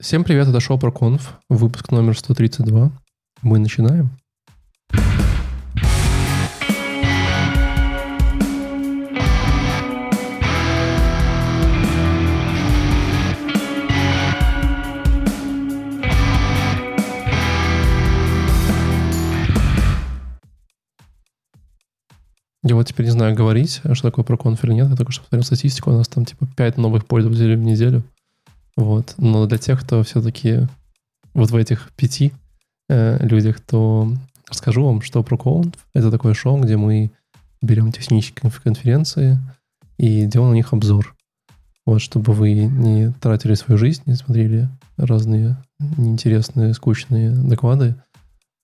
Всем привет, это шоу про конф, выпуск номер 132. Мы начинаем. Я вот теперь не знаю, говорить, что такое про конф или нет. Я только что посмотрел статистику, у нас там типа 5 новых пользователей в неделю. Вот. Но для тех, кто все-таки вот в этих пяти э, людях, то расскажу вам, что про ProConf — это такое шоу, где мы берем технические конференции и делаем на них обзор. Вот, чтобы вы не тратили свою жизнь, не смотрели разные неинтересные, скучные доклады,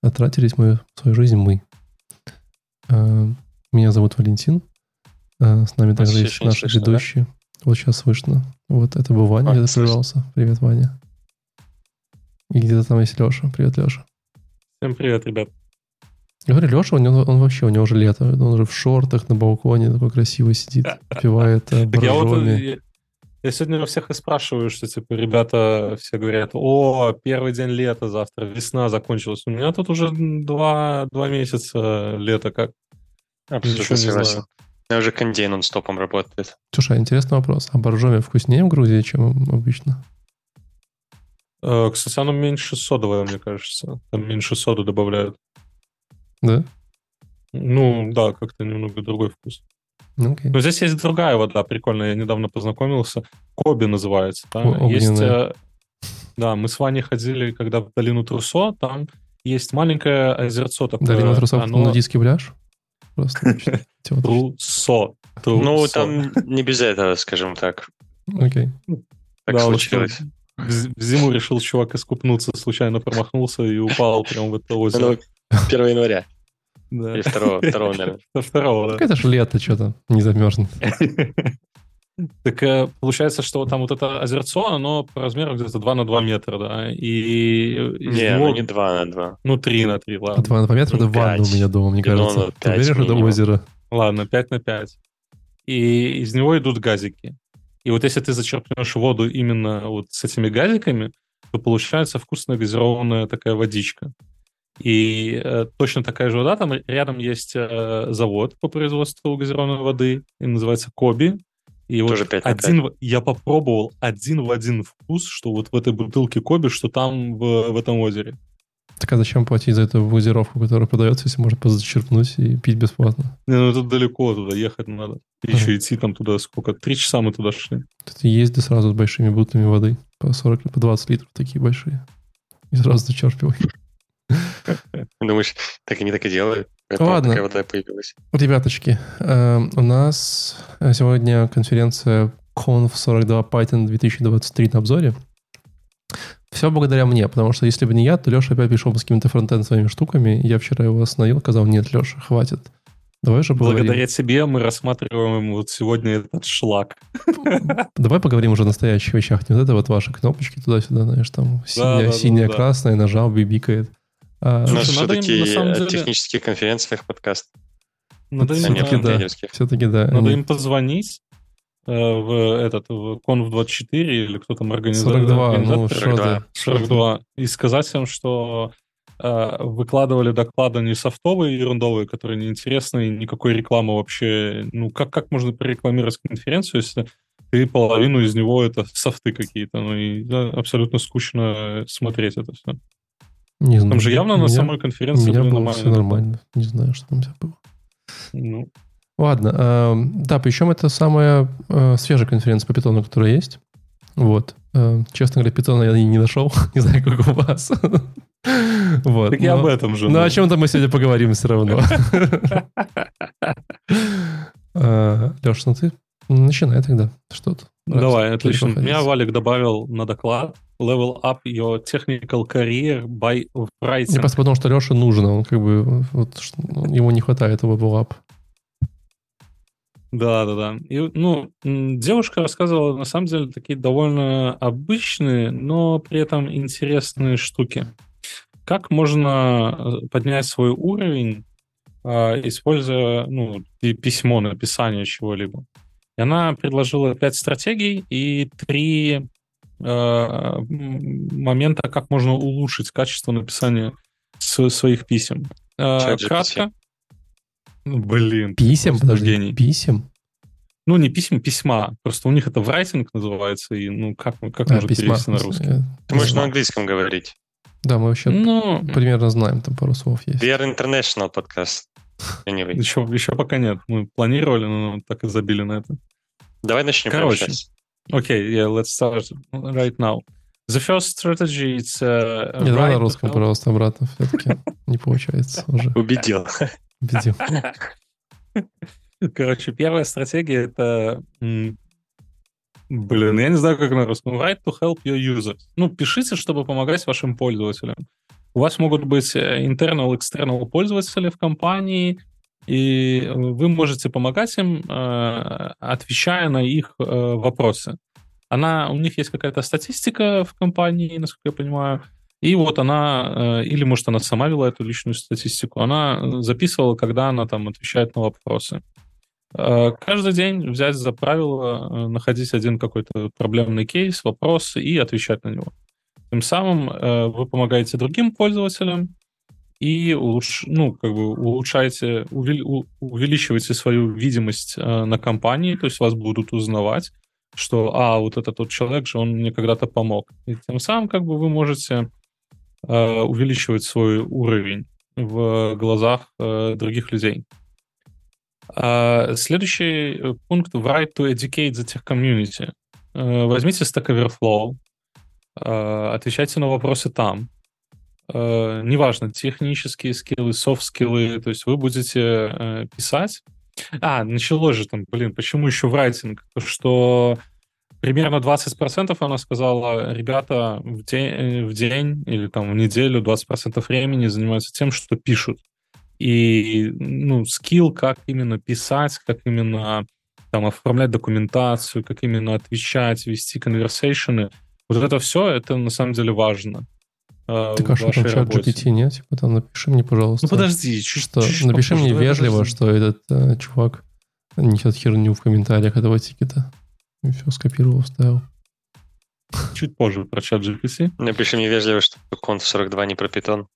а тратились мы, свою жизнь мы. Э, меня зовут Валентин. Э, с нами также есть наш ведущий. Да? Вот сейчас слышно. Вот это был Ваня, а, где-то прервался. Привет, Ваня. И где-то там есть Леша. Привет, Леша. Всем привет, ребят. Я говорю, Леша, него, он вообще, у него уже лето. Он уже в шортах на балконе такой красивый сидит, попивает боржоми. Я сегодня у всех и спрашиваю, что, типа, ребята все говорят, о, первый день лета завтра, весна закончилась. У меня тут уже два, два месяца лета как. Абсолютно согласен меня уже кондей нон-стопом работает. Слушай, интересный вопрос. А боржоми вкуснее в Грузии, чем обычно? Э, кстати, оно меньше содовое, мне кажется. Там меньше соды добавляют. Да? Ну, да, как-то немного другой вкус. Okay. Но здесь есть другая вода, прикольная. Я недавно познакомился. Коби называется. Да? Есть, э, да, мы с Ваней ходили, когда в долину Трусо, там есть маленькое озерцо такое. Долина Трусо, оно... нудистский пляж? Просто Трусо. Ну, там не без этого, скажем так. Окей. Так случилось. В зиму решил чувак искупнуться, случайно промахнулся и упал прямо в это озеро. 1 ну, января. Да. Или 2, 2 наверное. 2, да. Это же лето что-то, не замерзнет. Так э, получается, что там вот это озерцо, оно по размеру где-то 2 на 2 метра, да? И не, него... ну не 2 на 2. Ну 3 на 3, ладно. 2 на 2 метра ну, это ванна у меня дома, мне кажется. Ты веришь, это озеро? Ладно, 5 на 5. И из него идут газики. И вот если ты зачерпнешь воду именно вот с этими газиками, то получается вкусная газированная такая водичка. И э, точно такая же вода, там рядом есть э, завод по производству газированной воды, и называется Коби. И Тоже вот 5 один, 5. я попробовал один в один вкус, что вот в этой бутылке Коби, что там в, в этом озере. Так а зачем платить за эту газировку, которая продается, если можно зачерпнуть и пить бесплатно? Не, ну это далеко туда, ехать надо. И ага. еще идти там туда сколько? Три часа мы туда шли. Ты езди сразу с большими бутылками воды. По 40, по 20 литров такие большие. И сразу зачерпивай. Думаешь, так они так и делают? Ладно. Такая вода появилась. Ребяточки, э, у нас сегодня конференция Conf 42 Python 2023 на обзоре. Все благодаря мне, потому что если бы не я, то Леша опять пришел с какими-то фронтенд своими штуками. Я вчера его остановил, сказал, нет, Леша, хватит. Давай же поговорим. Благодаря тебе мы рассматриваем вот сегодня этот шлак. Давай поговорим уже о настоящих вещах. Не вот это вот ваши кнопочки туда-сюда, знаешь, там синяя, да, синяя да, красная, нажал, бибикает. А, У нас все-таки о технических конференциях подкаст. Надо все-таки да. Все-таки да. Надо им позвонить э, в этот в Conf 24 или кто там организует. 42, ну, 42. 42. И сказать им, что э, выкладывали доклады не софтовые, ерундовые, которые неинтересны, и никакой рекламы вообще... Ну, как, как можно прорекламировать конференцию, если ты половину из него это софты какие-то, ну, и да, абсолютно скучно смотреть это все. Не знаю. Там же явно на самой конференции меня было все нормально. Не знаю, что там все было. Ну. Ладно. Э, да, причем это самая э, свежая конференция по питону, которая есть. Вот. Э, честно говоря, питона я не нашел. не знаю, как у вас. вот. Так я об этом же. Ну, о чем-то мы сегодня поговорим все равно. Э, Леш, ну ты начинай тогда. Что Давай, отлично. Меня Валик добавил на доклад level up your technical career by writing. Я просто подумал, что Леше нужно, он как бы, вот, ему не хватает этого level up. Да, да, да. И, ну, девушка рассказывала, на самом деле, такие довольно обычные, но при этом интересные штуки. Как можно э, поднять свой уровень, а, используя ну, письмо, написание чего-либо? И она предложила пять стратегий и три э, момента, как можно улучшить качество написания своих писем. Э, кратко. Блин. Писем? Подожди, гений. писем? Ну, не писем, письма. Просто у них это врайтинг называется, и ну как, как а, можно письма. перевести на русский? Ты можешь на английском говорить. Да, мы вообще ну, примерно знаем, там пару слов есть. We are international подкаст. Anyway. Еще, еще пока нет. Мы планировали, но так и забили на это. Давай начнем Короче. Окей, okay, yeah, let's start right now. The first strategy it's... Uh, Не, давай на русском, пожалуйста, обратно. Все-таки не получается уже. Убедил. Убедил. Короче, первая стратегия это... Блин, я не знаю, как на русском. Write to help your users. Ну, пишите, чтобы помогать вашим пользователям. У вас могут быть э, internal, external пользователи в компании, и вы можете помогать им, э, отвечая на их э, вопросы. Она, у них есть какая-то статистика в компании, насколько я понимаю, и вот она, или, может, она сама вела эту личную статистику, она записывала, когда она там отвечает на вопросы. Каждый день взять за правило находить один какой-то проблемный кейс, вопрос и отвечать на него. Тем самым э, вы помогаете другим пользователям и улуш, ну, как бы улучшаете, увели, увеличиваете свою видимость э, на компании, то есть вас будут узнавать, что, а, вот это тот человек же, он мне когда-то помог. И тем самым как бы вы можете э, увеличивать свой уровень в глазах э, других людей. А следующий э, пункт — write to educate the tech community. Э, возьмите Stack Overflow, отвечайте на вопросы там. Э, неважно, технические скиллы, софт-скиллы, то есть вы будете э, писать. А, началось же там, блин, почему еще в райтинг? Что примерно 20% она сказала, ребята в день, в день или там в неделю 20% времени занимаются тем, что пишут. И, ну, скилл, как именно писать, как именно там оформлять документацию, как именно отвечать, вести конверсейшены — вот это все, это на самом деле важно. Э, так а что там чат GPT нет? Типа там напиши мне, пожалуйста. Ну подожди, чуть, что, чуть Напиши мне вежливо, подожди. что этот э, чувак несет херню в комментариях этого тикета. И все, скопировал, вставил. Чуть позже про чат GPT. Напиши мне вежливо, что конф 42 не про питон.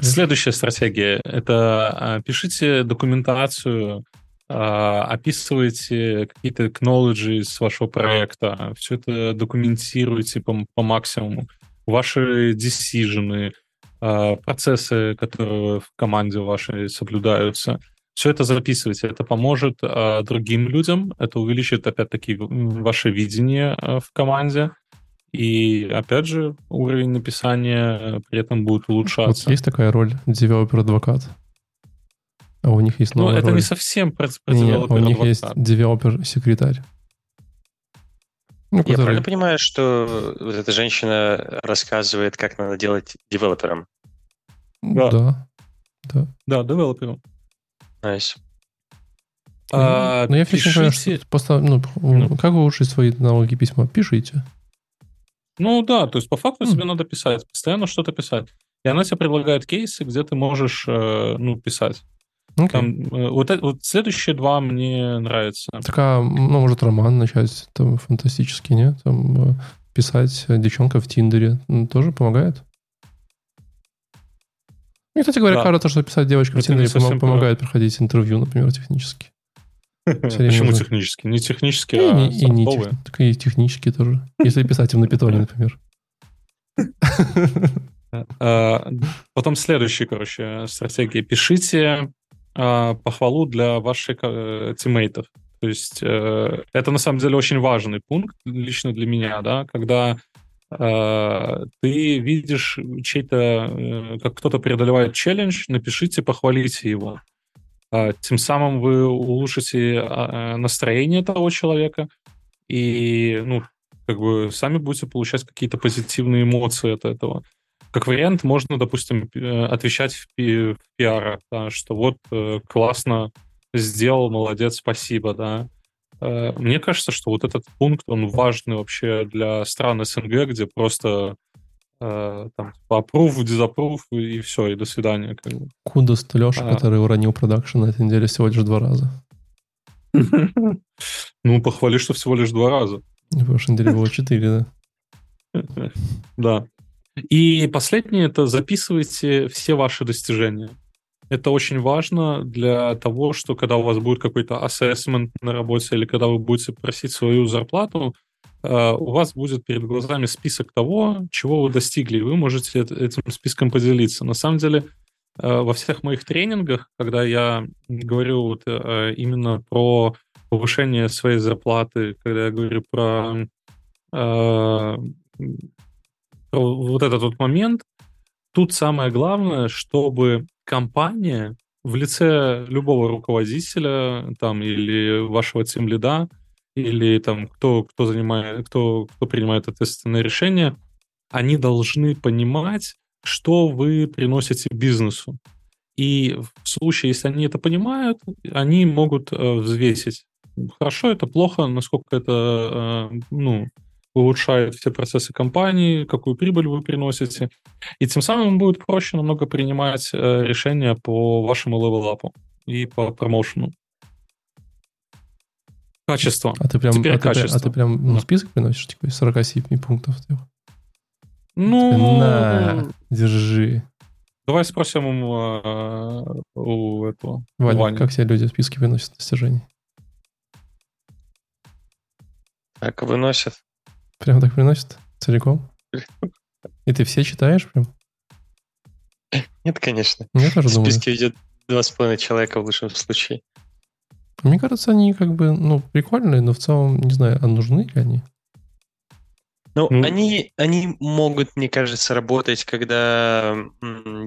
Следующая стратегия — это а, пишите документацию описываете какие-то technology с вашего проекта, все это документируете по, по максимуму, ваши decisions, а, процессы, которые в команде вашей соблюдаются, все это записывайте. Это поможет а, другим людям, это увеличит, опять-таки, ваше видение в команде, и, опять же, уровень написания при этом будет улучшаться. Вот есть такая роль developer advocate? А у них есть новая Ну, это роль. не совсем про, про Нет, у них есть developer-секретарь. Ну, который... Я правильно понимаю, что вот эта женщина рассказывает, как надо делать девелопером? Да. Да, да. да девелопером. Nice. А, ну, я пишите... понимаю, что просто, ну, ну, как улучшить свои навыки письма? Пишите. Ну да, то есть по факту mm. тебе надо писать, постоянно что-то писать. И она тебе предлагает кейсы, где ты можешь, э, ну, писать. Okay. Там, э, вот, вот следующие два мне нравятся. Так, а, ну, может, роман начать, там, фантастический, нет? Там, э, писать девчонка в Тиндере тоже помогает? Мне, кстати говоря, да. кажется, что писать девочка в Тиндере пом- помогает про... проходить интервью, например, технически. Почему нужно... технически? Не технически, и, а не, и, не тех, так и технически тоже. Если писать им на питоне, например. А, потом следующая, короче, стратегия. Пишите а, похвалу для ваших э, тиммейтов. То есть э, это на самом деле очень важный пункт лично для меня, да, когда э, ты видишь чей-то, э, как кто-то преодолевает челлендж, напишите, похвалите его. Э, тем самым вы улучшите э, настроение того человека и, ну, как бы сами будете получать какие-то позитивные эмоции от этого. Как вариант, можно, допустим, э, отвечать в, пи- в пиарах, да, что вот э, классно сделал, молодец, спасибо, да. Э, мне кажется, что вот этот пункт, он важный вообще для стран СНГ, где просто там, типа, approve, disapprove, и, все, и до свидания. Как бы. Кудос Леша, а. который уронил продакшн на этой неделе всего лишь два раза. Ну, похвали, что всего лишь два раза. В прошлой неделе было 4, да. Да. И последнее это записывайте все ваши достижения. Это очень важно для того, что когда у вас будет какой-то ассессмент на работе или когда вы будете просить свою зарплату, э, у вас будет перед глазами список того, чего вы достигли, и вы можете этим списком поделиться. На самом деле, э, во всех моих тренингах, когда я говорю вот э, именно про повышение своей зарплаты, когда я говорю про вот этот вот момент, тут самое главное, чтобы компания в лице любого руководителя там или вашего тим лида или там кто кто занимает кто кто принимает ответственное решение, они должны понимать, что вы приносите бизнесу. И в случае, если они это понимают, они могут э, взвесить, хорошо это плохо, насколько это э, ну улучшает все процессы компании, какую прибыль вы приносите. И тем самым будет проще намного принимать э, решения по вашему левелапу и по промоушену. Качество. А ты прям, Теперь а качество. Ты, а ты прям ну, список приносишь, типа, из 47 пунктов? Типа? Ну... На, держи. Давай спросим э, у этого. Ваня, Ваня, как все люди списки приносят достижений? Как выносят? Прям так приносит? Целиком? И ты все читаешь прям? Нет, конечно. Я тоже В списке думаю. ведет два с половиной человека в лучшем случае. Мне кажется, они как бы, ну, прикольные, но в целом, не знаю, а нужны ли они? Ну, mm. они, они могут, мне кажется, работать, когда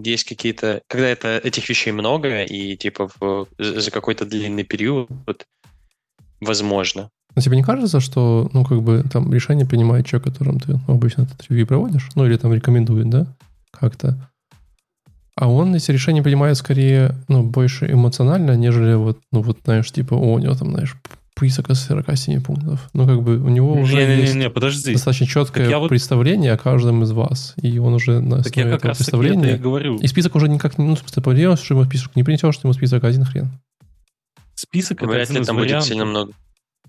есть какие-то... Когда это, этих вещей много, и типа в, за какой-то длинный период, вот, возможно. Но тебе не кажется, что, ну, как бы, там, решение принимает человек, которым ты ну, обычно этот ревью проводишь, ну, или там рекомендует, да, как-то, а он эти решения принимает скорее, ну, больше эмоционально, нежели вот, ну, вот, знаешь, типа, о, у него там, знаешь, список из 47 пунктов. Ну, как бы у него уже не, есть не, не, подожди. достаточно четкое представление вот... о каждом из вас. И он уже на основе так этого представления... И говорю. И список уже никак не... Ну, в смысле, что ему список не принесешь, ему список один хрен. Список это Вряд ли там будет сильно много.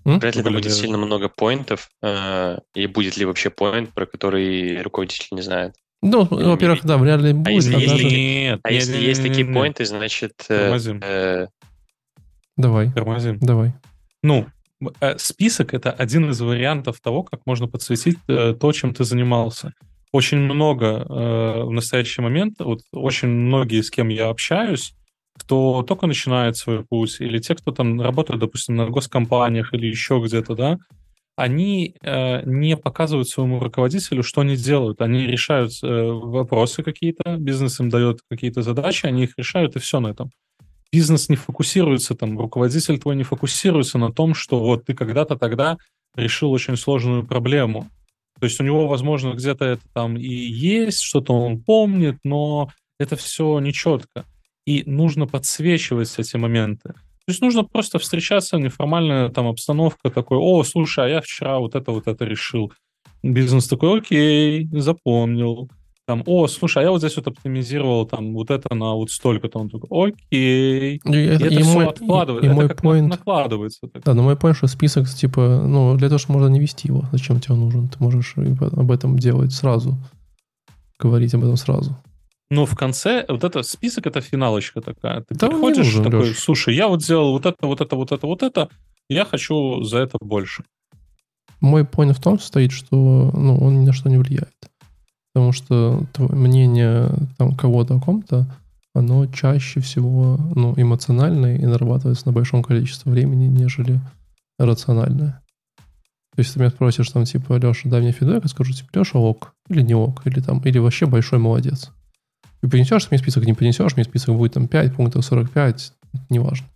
М? Вряд ли там будет сильно много поинтов, э, и будет ли вообще поинт, про который руководитель не знает. Ну, ну во-первых, да, вряд ли будет. А если, если, нет, а если нет, есть нет, такие нет. поинты, значит... Э, э, Давай. Тормозим. Давай. Ну, э, список — это один из вариантов того, как можно подсветить то, чем ты занимался. Очень много э, в настоящий момент, вот очень многие, с кем я общаюсь, кто только начинает свой путь, или те, кто там работает, допустим, на госкомпаниях или еще где-то, да, они э, не показывают своему руководителю, что они делают. Они решают э, вопросы какие-то, бизнес им дает какие-то задачи, они их решают, и все на этом. Бизнес не фокусируется, там, руководитель твой не фокусируется на том, что вот ты когда-то тогда решил очень сложную проблему. То есть у него, возможно, где-то это там и есть, что-то он помнит, но это все нечетко и нужно подсвечивать эти моменты. То есть нужно просто встречаться, неформальная там обстановка такой, о, слушай, а я вчера вот это вот это решил. Бизнес такой, окей, запомнил. Там, о, слушай, а я вот здесь вот оптимизировал там вот это на вот столько-то. Он такой, окей. И, и это и все мой, откладывает, и, и это мой как point, накладывается. Так. Да, но мой point, что список, типа, ну, для того, чтобы можно не вести его. Зачем тебе он нужен? Ты можешь об этом делать сразу. Говорить об этом сразу. Но в конце вот этот список это финалочка такая. Ты да приходишь нужен, такой, Леш. слушай, я вот сделал вот это, вот это, вот это, вот это, я хочу за это больше. Мой point в том состоит, что ну, он ни на что не влияет. Потому что мнение там, кого-то о ком-то, оно чаще всего ну, эмоциональное и нарабатывается на большом количестве времени, нежели рациональное. То есть, ты меня спросишь, там, типа, Леша, дай мне фидбэк, я скажу, типа, Леша ок, или не ок, или там, или вообще большой молодец. И принесешь мне список, не принесешь мне список, будет там 5 пунктов, 45, неважно.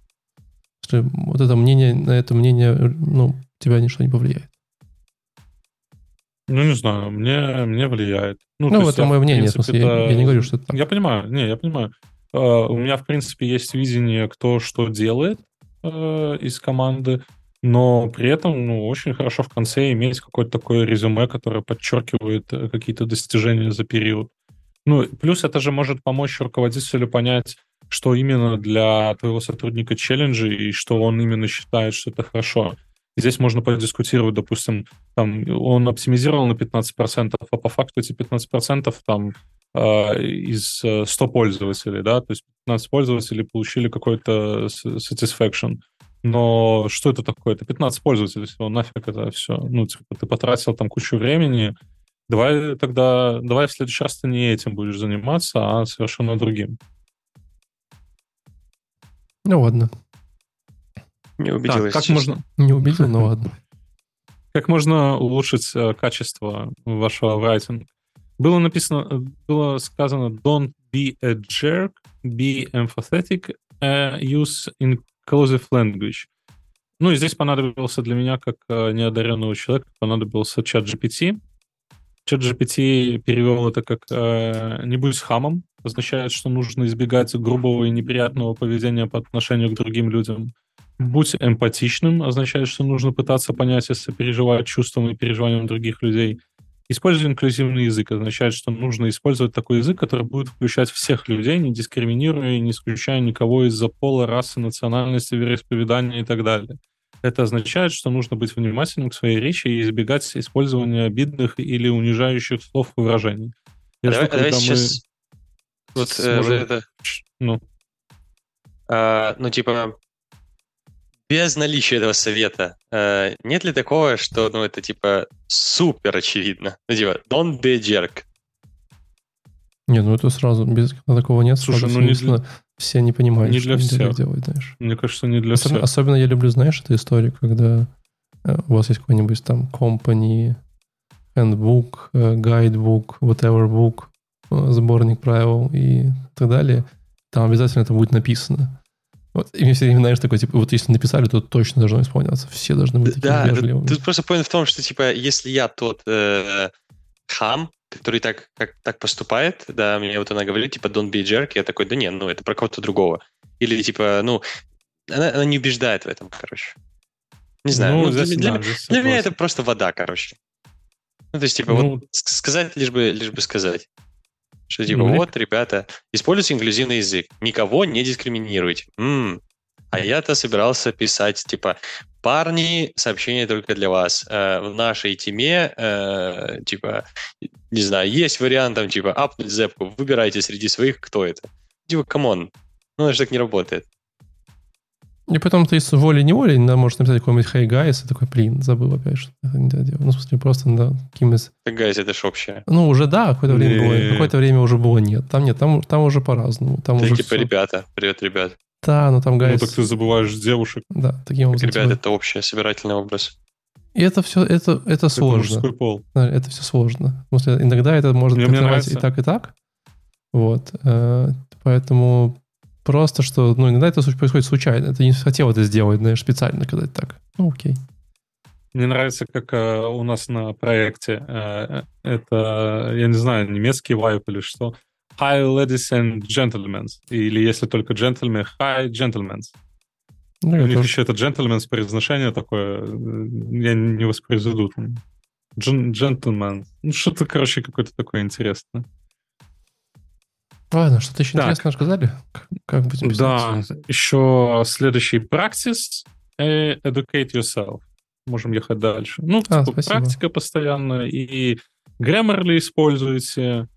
Если вот это мнение, на это мнение, ну, тебя ничто не повлияет. Ну, не знаю, мне, мне влияет. Ну, ну это мое мнение, принципе, в смысле, это... я, я не говорю, что это так. Я понимаю, не, я понимаю. Uh, у меня, в принципе, есть видение, кто что делает uh, из команды, но при этом, ну, очень хорошо в конце иметь какое-то такое резюме, которое подчеркивает э, какие-то достижения за период. Ну, плюс это же может помочь руководителю понять, что именно для твоего сотрудника челленджи и что он именно считает, что это хорошо. Здесь можно подискутировать, допустим, там он оптимизировал на 15%, а по факту эти 15% там э, из 100 э, пользователей, да, то есть 15 пользователей получили какой-то satisfaction. Но что это такое? Это 15 пользователей всего, нафиг это все. Ну, типа, ты потратил там кучу времени, давай тогда, давай в следующий раз ты не этим будешь заниматься, а совершенно другим. Ну ладно. Не убедил, так, как можно... Не убедил, но ладно. Как можно улучшить э, качество вашего writing? Было написано, было сказано don't be a jerk, be empathetic, uh, use inclusive language. Ну и здесь понадобился для меня, как неодаренного человека, понадобился чат GPT. Чат GPT перевел это как uh, «не будь хамом», означает, что нужно избегать грубого и неприятного поведения по отношению к другим людям. Будь эмпатичным означает, что нужно пытаться понять и сопереживать чувствам и переживаниям других людей. Используй инклюзивный язык означает, что нужно использовать такой язык, который будет включать всех людей, не дискриминируя и не исключая никого из-за пола, расы, национальности, вероисповедания и так далее. Это означает, что нужно быть внимательным к своей речи и избегать использования обидных или унижающих слов и выражений. Я давай, жду, давай сейчас... Вот э, сможем... это... Ну. А, ну, типа, без наличия этого совета, э, нет ли такого, что, ну, это, типа, супер очевидно? Ну, типа, don't be a jerk. Не, ну это сразу, без такого нет. Слушай, ну не для... Все не понимают, не для что всех. делать, знаешь. Мне кажется, не для особенно, всех. Особенно я люблю, знаешь, эту историю, когда э, у вас есть какой-нибудь там company, handbook, э, guidebook, whatever book, э, сборник правил и так далее. Там обязательно это будет написано. Вот, и мне все время, знаешь, такой, типа, вот если написали, то точно должно исполняться. Все должны быть такими да, вежливыми. Тут просто point в том, что, типа, если я тот э, хам, который так, как, так поступает, да, мне вот она говорит, типа, don't be jerk, я такой, да не, ну, это про кого-то другого. Или, типа, ну, она, она не убеждает в этом, короче. Не знаю, ну, ну, здесь, для, да, для, для меня это просто вода, короче. Ну, то есть, типа, ну, вот сказать, лишь бы, лишь бы сказать. Что типа, ну, вот, ребята, используйте инклюзивный язык, никого не дискриминируйте. М-м. А я-то собирался писать, типа, парни, сообщение только для вас. Э, в нашей теме, э, типа, не знаю, есть вариант там, типа, апнуть ЗПку, выбирайте среди своих, кто это. Типа, come on, ну, это же так не работает. И потом ты с волей-неволей да, можешь написать какой-нибудь «Hey, guys», и такой, блин, забыл опять, что это нельзя делать. Ну, в смысле, просто, да, каким из... Hey, guys, это ж общее. Ну, уже да, какое-то время было, какое-то время уже было нет. Там нет, там, там уже по-разному. Там ты уже типа, все. ребята, привет, ребят. Да, ну там, guys... Ну, так ты забываешь девушек. Да, таким образом. Ребят, это общий собирательный образ. И это все, это, это сложно. Это пол. Это все сложно. В смысле, иногда это может быть и так, и так. Вот. Э, поэтому Просто что, ну, иногда это происходит случайно. Ты не хотел это сделать, знаешь, специально, когда это так. Ну, окей. Мне нравится, как э, у нас на проекте э, это, я не знаю, немецкий вайп или что. Hi, ladies and gentlemen. Или если только джентльмены, hi, gentlemen. Ну, у них тоже. еще это gentlemen's произношение такое, э, я не воспроизведу. Джентльмен. Ну, что-то, короче, какое-то такое интересное. Ладно, что-то еще так. интересное сказали? Как будем Да, еще следующий practice э, educate yourself. Можем ехать дальше. Ну, а, типа, практика постоянно, и Grammarly используйте.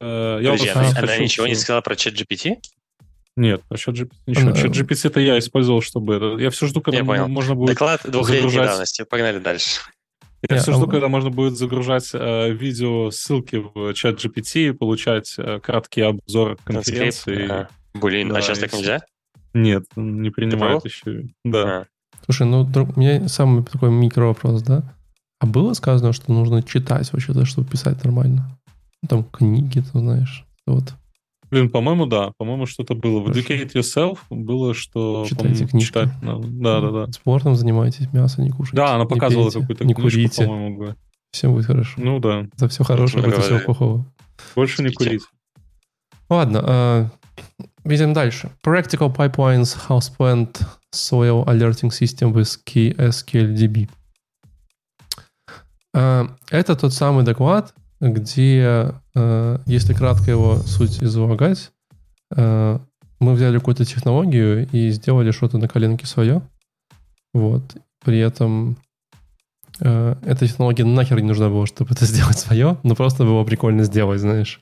Э, я Подожди, она, она ничего не сказала про чат GPT? Нет, про чат GPT ничего. Чат GPT это я использовал, чтобы... Я все жду, когда я можно будет Доклад двухлетней загружать... давности. Погнали дальше. Я все жду, когда можно будет загружать э, видео, ссылки в чат GPT и получать э, краткий обзор конференции. Ага. Блин, а да, а сейчас так нельзя? Нет, не принимают еще. Да. А. Слушай, ну у меня самый такой микро вопрос, да? А было сказано, что нужно читать вообще-то, чтобы писать нормально? Ну, там книги, ты знаешь. Вот. Блин, по-моему, да. По-моему, что-то было. В Educate Yourself было, что... Читайте книжки. Читать надо. Да, да, да. Спортом занимайтесь, мясо не кушайте. Да, она показывала какую-то не книжку, курите. по-моему. Все будет хорошо. Ну да. Это все хорошего, это все плохого. Больше не курить. Ладно, видим дальше. Practical Pipelines House Plant Soil Alerting System with Key SQLDB. Э, это тот самый доклад, где, э, если кратко его суть излагать, э, мы взяли какую-то технологию и сделали что-то на коленке свое. Вот. при этом э, эта технология нахер не нужна была, чтобы это сделать свое, но просто было прикольно сделать, знаешь.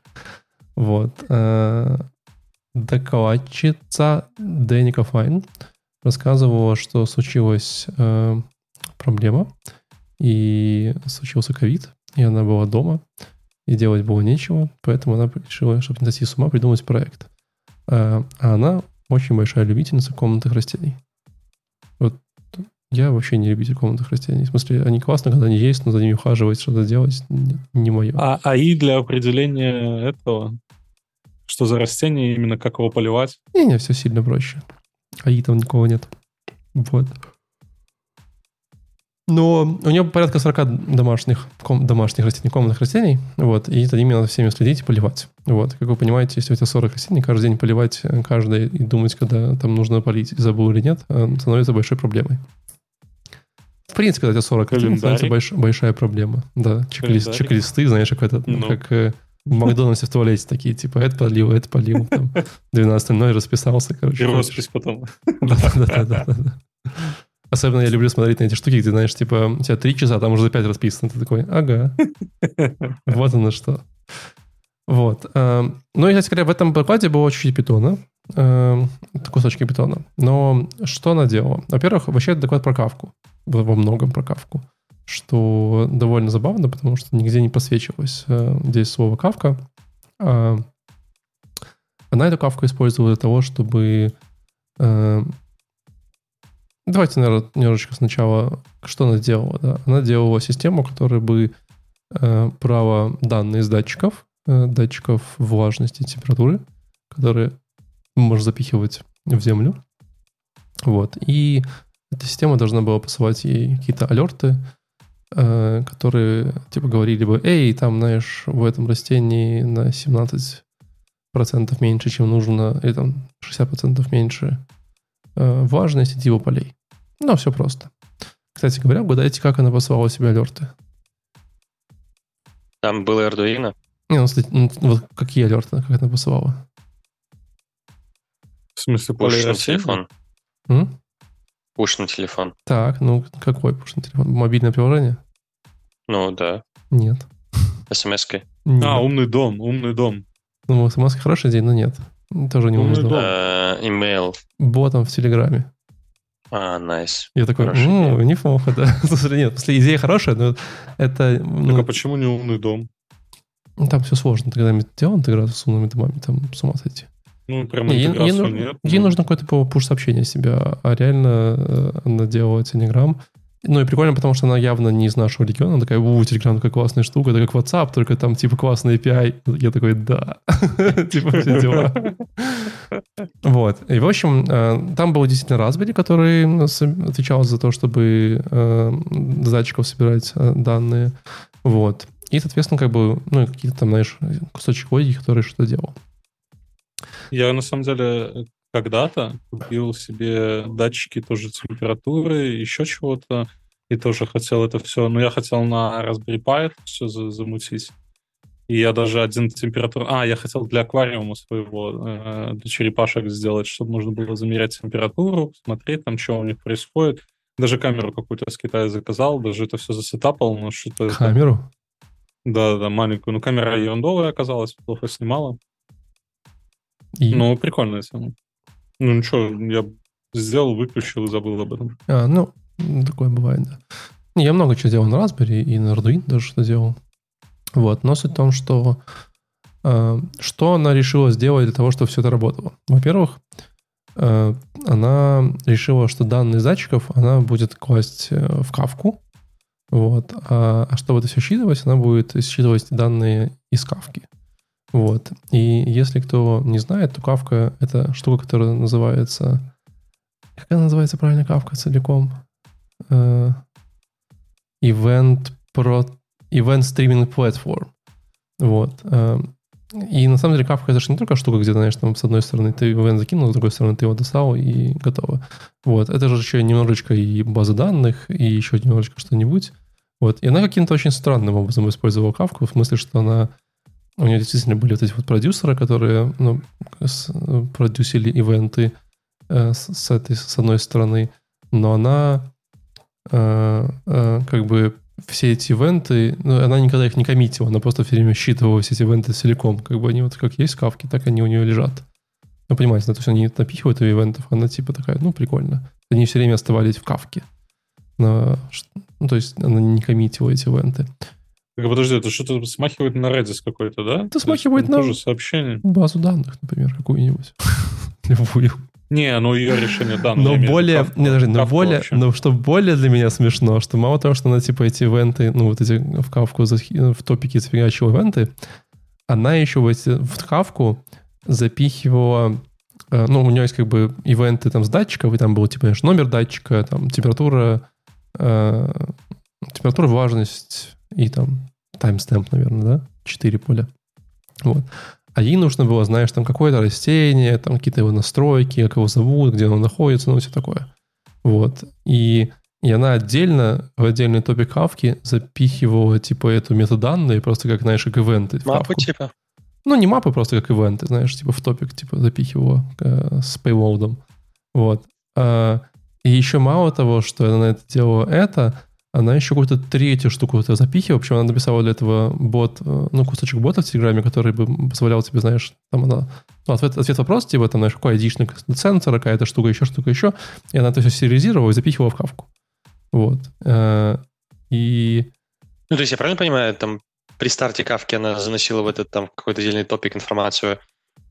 Вот. Докладчица Дэника Файн рассказывала, что случилась проблема, и случился ковид, и она была дома, и делать было нечего, поэтому она решила, чтобы не сойти с ума, придумать проект. А, а она очень большая любительница комнатных растений. Вот я вообще не любитель комнатных растений. В смысле, они классно, когда они есть, но за ними ухаживать, что-то делать, не, не мое. А АИ для определения этого, что за растение, именно как его поливать? Не-не, все сильно проще. АИ там никого нет. Вот. Но у него порядка 40 домашних, ком, домашних растений, комнатных растений, вот, и за ними надо всеми следить и поливать. Вот, как вы понимаете, если у тебя 40 растений, каждый день поливать э, каждое и думать, когда там нужно полить, забыл или нет, э, становится большой проблемой. В принципе, тебя 40 растений, становится больш, большая проблема. Да, чек-лист, чек-листы, знаешь, как, это, ну. как э, в Макдональдсе в туалете такие, типа, это полил, это полил, там, 12 расписался, короче. И роспись потом. Да-да-да. Особенно я люблю смотреть на эти штуки, где, знаешь, типа, у тебя три часа, а там уже за пять расписано. Ты такой, ага. Вот оно что. Вот. Эм, ну и, кстати говоря, в этом докладе было чуть-чуть питона. Эм, кусочки питона. Но что она делала? Во-первых, вообще это доклад про кавку. Во многом про кавку. Что довольно забавно, потому что нигде не посвечивалось э, здесь слово кавка. А она эту кавку использовала для того, чтобы э, Давайте, наверное, немножечко сначала, что она делала. Да? Она делала систему, которая бы э, право данные из датчиков, э, датчиков влажности температуры, которые можно запихивать в землю. Вот. И эта система должна была посылать ей какие-то алерты, э, которые типа говорили бы, эй, там, знаешь, в этом растении на 17% меньше, чем нужно, или там 60% меньше э, влажность типа полей. Ну, все просто. Кстати говоря, угадайте, как она посылала себе алерты? Там было Arduino? Не, ну, кстати, ну, вот какие алерты, как она посылала? В смысле, Пуш на телефон. М? Пуш на телефон. Так, ну какой пуш на телефон? Мобильное приложение? Ну, да. Нет. СМС-кой? А, умный дом, умный дом. Ну, смс хороший день, но нет. Тоже не умный, дом. Имейл. Ботом в Телеграме. А, найс. Я такой, ну, неплохо, да. Слушай, нет, после идея хорошая, но это... Ну, а почему не умный дом? ну, там все сложно. Ты когда делал интеграцию с умными домами, там с ума сойти. Ну, прям Не, ей, ей нет. ей ну. нужно какое-то пуш сообщение себя, а реально э, она делала Telegram. Ну и прикольно, потому что она явно не из нашего региона. Она такая, у, Telegram такая классная штука, это как WhatsApp, только там типа классный API. Я такой, да. Типа все дела. Вот. И, в общем, э, там был действительно Raspberry, который отвечал за то, чтобы э, датчиков собирать э, данные. Вот. И, соответственно, как бы, ну, какие-то там, знаешь, кусочек логики, который что-то делал. Я, на самом деле, когда-то купил себе датчики тоже температуры, еще чего-то, и тоже хотел это все. Но я хотел на Raspberry Pi это все за- замутить. И я даже один температуру... А, я хотел для аквариума своего, э, для черепашек сделать, чтобы можно было замерять температуру, смотреть там, что у них происходит. Даже камеру какую-то с Китая заказал, даже это все засетапал, но что-то... это- Камеру. Да, да, маленькую. Ну, камера ерундовая оказалась, плохо снимала. И... Ну, прикольная тема. Ну, ничего, я сделал, выключил и забыл об этом. А, ну, такое бывает, да. Не, я много чего делал на Raspberry и на Arduino даже что делал. Вот, но суть в том, что э, что она решила сделать для того, чтобы все это работало. Во-первых, э, она решила, что данные из датчиков она будет класть э, в кавку, вот, а, а чтобы это все считывать, она будет считывать данные из кавки. Вот. И если кто не знает, то кавка — это штука, которая называется... Как она называется правильно, кавка целиком? Э, Event, Pro, Event Streaming Platform. Вот. Э, И на самом деле Kafka это же не только штука, где, знаешь, там с одной стороны ты ивент закинул, с другой стороны ты его достал и готово. Вот. Это же еще немножечко и база данных, и еще немножечко что-нибудь. Вот. И она каким-то очень странным образом использовала Kafka, в смысле, что она у нее действительно были вот эти вот продюсеры, которые ну, с- продюсили ивенты э, с, с этой, с одной стороны, но она э, э, как бы все эти ивенты, ну, она никогда их не коммитила, она просто все время считывала все эти ивенты целиком. Как бы они вот как есть в кавке, так они у нее лежат. Ну, понимаете, ну, то есть они напихивают в ивентов, она типа такая, ну, прикольно. Они все время оставались в кавке. Но, ну, то есть она не коммитила эти ивенты. Так, подожди, это что-то смахивает на Redis какой-то, да? Это смахивает на тоже сообщение. базу данных, например, какую-нибудь. Любую. Не, ну ее решение, да. Но более, не, даже, но более, но что более для меня смешно, что мало того, что она типа эти ивенты, ну вот эти в кавку, в топике зафигачивала ивенты, она еще в, эти, в кавку запихивала э, ну, у нее есть как бы ивенты там с датчиков, и там был, типа, знаешь, номер датчика, там, температура, э, температура, влажность и там таймстемп, наверное, да? Четыре поля. Вот. А ей нужно было, знаешь, там какое-то растение, там какие-то его настройки, как его зовут, где оно находится, ну, все такое. Вот. И, и она отдельно, в отдельный топик хавки запихивала, типа, эту метаданные, просто как, знаешь, как ивенты. Мапы, типа? Ну, не мапы, просто как ивенты, знаешь, типа в топик, типа, запихивала э, с payload. Вот. А, и еще мало того, что она это делала это, она еще какую-то третью штуку это запихивала, причем она написала для этого бот, э, ну, кусочек бота в Телеграме, который бы позволял тебе, знаешь, там она, ну, ответ, ответ вопрос, типа, там, знаешь, какой айдишник сенсора, какая-то штука, еще штука, еще, и она это все сериализировала и запихивала в кавку. Вот. Э, и... Ну, то есть я правильно понимаю, там при старте кавки она заносила в этот там какой-то отдельный топик информацию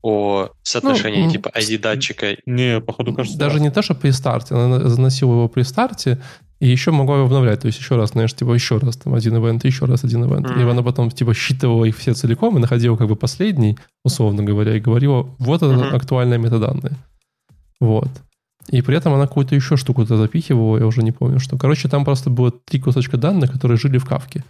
о соотношении ну, типа ID-датчика? Не, походу, кажется... Даже да. не то, что при старте. Она заносила его при старте, и еще могла его обновлять. То есть еще раз, знаешь, типа еще раз там один ивент, еще раз один ивент. Mm-hmm. И она потом типа считывала их все целиком и находила как бы последний, условно говоря, и говорила, вот это mm-hmm. актуальные метаданные. Вот. И при этом она какую-то еще штуку-то запихивала, я уже не помню что. Короче, там просто было три кусочка данных, которые жили в кавке.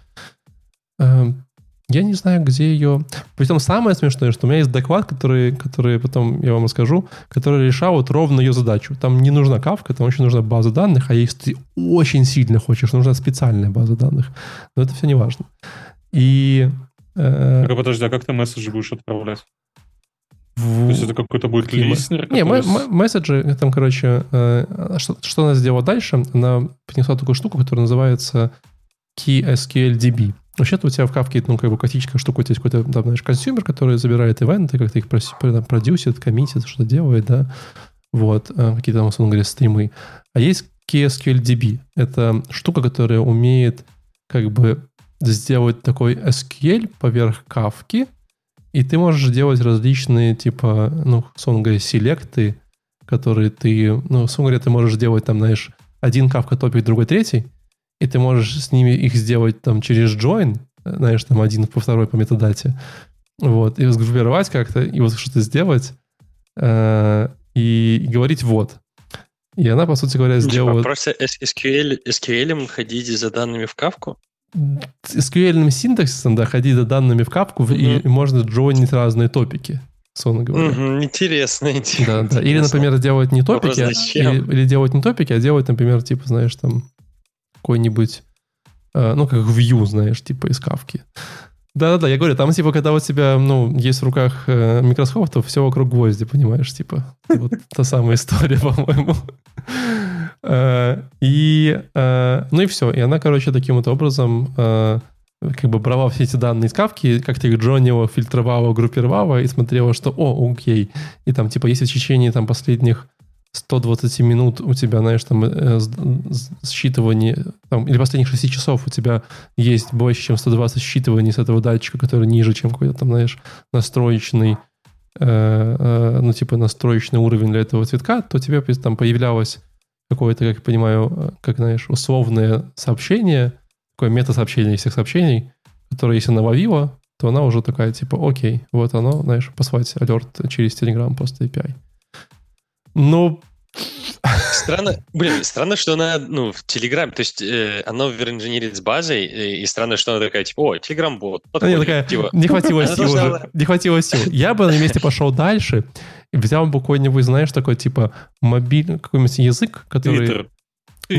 Я не знаю, где ее... Притом самое смешное, что у меня есть доклад, который, который потом я вам расскажу, который решал вот ровно ее задачу. Там не нужна кавка, там очень нужна база данных, а если ты очень сильно хочешь, нужна специальная база данных. Но это все не важно. И... Э... Так, подожди, а как ты месседжи будешь отправлять? В... То есть это какой-то будет Какие листнер? Не, который... месседжи, там, короче, э, что, что она сделала дальше? Она принесла такую штуку, которая называется KSQLDB. Вообще-то у тебя в кавке, ну, как бы классическая штука, у тебя есть какой-то, там, знаешь, consumer, который забирает ивенты, как-то их продюсит, коммитит, что делает, да, вот, э, какие-то там, условно говоря, стримы. А есть KSQLDB. Это штука, которая умеет как бы сделать такой SQL поверх кавки, и ты можешь делать различные, типа, ну, условно говоря, селекты, которые ты, ну, условно говоря, ты можешь делать там, знаешь, один кавка топик, другой третий, и ты можешь с ними их сделать там через join, знаешь, там один по второй по метадате, вот, и сгруппировать как-то, и вот что-то сделать, э, и, говорить вот. И она, по сути говоря, сделала... Типа просто SQL, SQL ходить за данными в кавку? SQL синтаксисом, да, ходить за данными в капку, mm-hmm. и, и можно джойнить разные топики, сонно говоря. Mm-hmm, интересно, интересно. Да, да. Или, например, делать не топики, а, или, или делать не топики, а делать, например, типа, знаешь, там, какой-нибудь, э, ну, как view, знаешь, типа из кавки. Да-да-да, я говорю, там, типа, когда у тебя, ну, есть в руках э, микроскоп, то все вокруг гвозди, понимаешь, типа. Вот та самая история, по-моему. Э, и, э, ну и все. И она, короче, таким вот образом э, как бы брала все эти данные из кавки, как-то их джонила, фильтровала, группировала и смотрела, что, о, окей. И там, типа, если в течение там последних 120 минут у тебя, знаешь, там э, считывание, там, или последних 6 часов у тебя есть больше, чем 120 считываний с этого датчика, который ниже, чем какой-то там, знаешь, настроечный, э, э, ну, типа настроечный уровень для этого цветка, то тебе там появлялось какое-то, как я понимаю, э, как, знаешь, условное сообщение, такое мета-сообщение из всех сообщений, которое, если она то она уже такая, типа, окей, вот оно, знаешь, послать алерт через Telegram просто API. Ну, Странно, блин, странно, что она, ну, в Telegram, то есть э, оно веринженерит с базой, и, и странно, что она такая, типа, о, Telegram-бот. Подходит, такая, типа. Не хватило сил уже, не хватило сил. Я бы на месте пошел дальше, взял бы какой-нибудь, знаешь, такой, типа, мобильный, какой-нибудь язык, который... Twitter.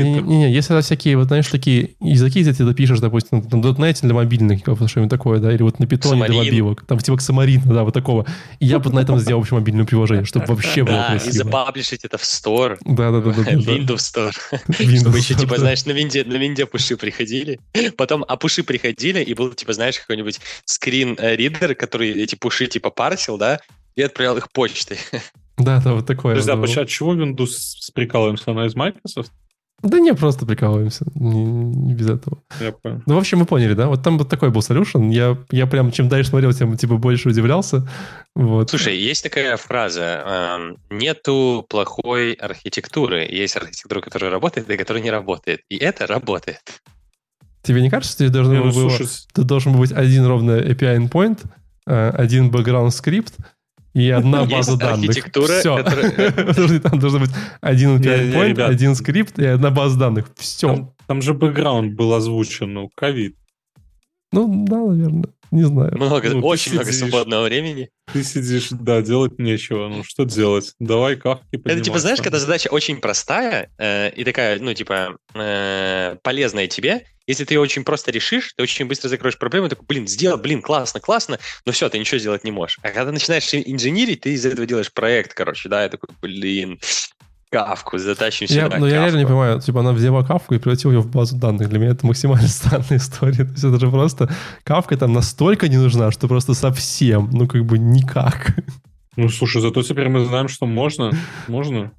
Не-не, если это всякие, вот знаешь, такие языки, где ты допишешь, допустим, на .NET для мобильных, что-нибудь такое, да, или вот на питоне для мобилок, там типа Xamarin, да, вот такого. И я бы на этом сделал вообще мобильное приложение, чтобы вообще было Да, и красиво. запаблишить это в Store. Да-да-да. Windows Store. Чтобы еще, типа, знаешь, на винде, на винде пуши приходили, потом, а пуши приходили, и был, типа, знаешь, какой-нибудь скрин-ридер, который эти пуши, типа, парсил, да, и отправлял их почтой. Да, да, вот такое. Подожди, а почему- от чего Windows с прикалываемся? Она из Microsoft? Да не, просто прикалываемся. Не, не без этого. Я понял. Ну, в общем, мы поняли, да? Вот там вот такой был solution. Я, я прям, чем дальше смотрел, тем, типа, больше удивлялся. Вот. Слушай, есть такая фраза, эм, нету плохой архитектуры, есть архитектура, которая работает и которая не работает. И это работает. Тебе не кажется, что здесь должно Не, ну, было... слушай, Тут должен быть один ровно API endpoint, э, один background скрипт и одна база данных. архитектура, Все. Там должен быть один ребят. один скрипт и одна база данных. Все. там, там же бэкграунд был озвучен, ну, ковид. Ну, да, наверное. Не знаю. Много, Ну, ты очень много сидишь. свободного времени. Ты сидишь, да, делать нечего. Ну, что делать? Давай кавки Это типа, знаешь, когда задача очень простая э, и такая, ну, типа, э, полезная тебе, если ты ее очень просто решишь, ты очень быстро закроешь проблему, такой, блин, сделал, блин, классно, классно, но все, ты ничего сделать не можешь. А когда начинаешь инженерить, ты из этого делаешь проект, короче, да, я такой, блин, кавку, затащим Я, сюда но я реально не кавку». понимаю, типа она взяла кавку и превратила ее в базу данных. Для меня это максимально странная история. То есть это же просто кавка там настолько не нужна, что просто совсем, ну как бы никак. Ну, слушай, зато теперь мы знаем, что можно. Можно.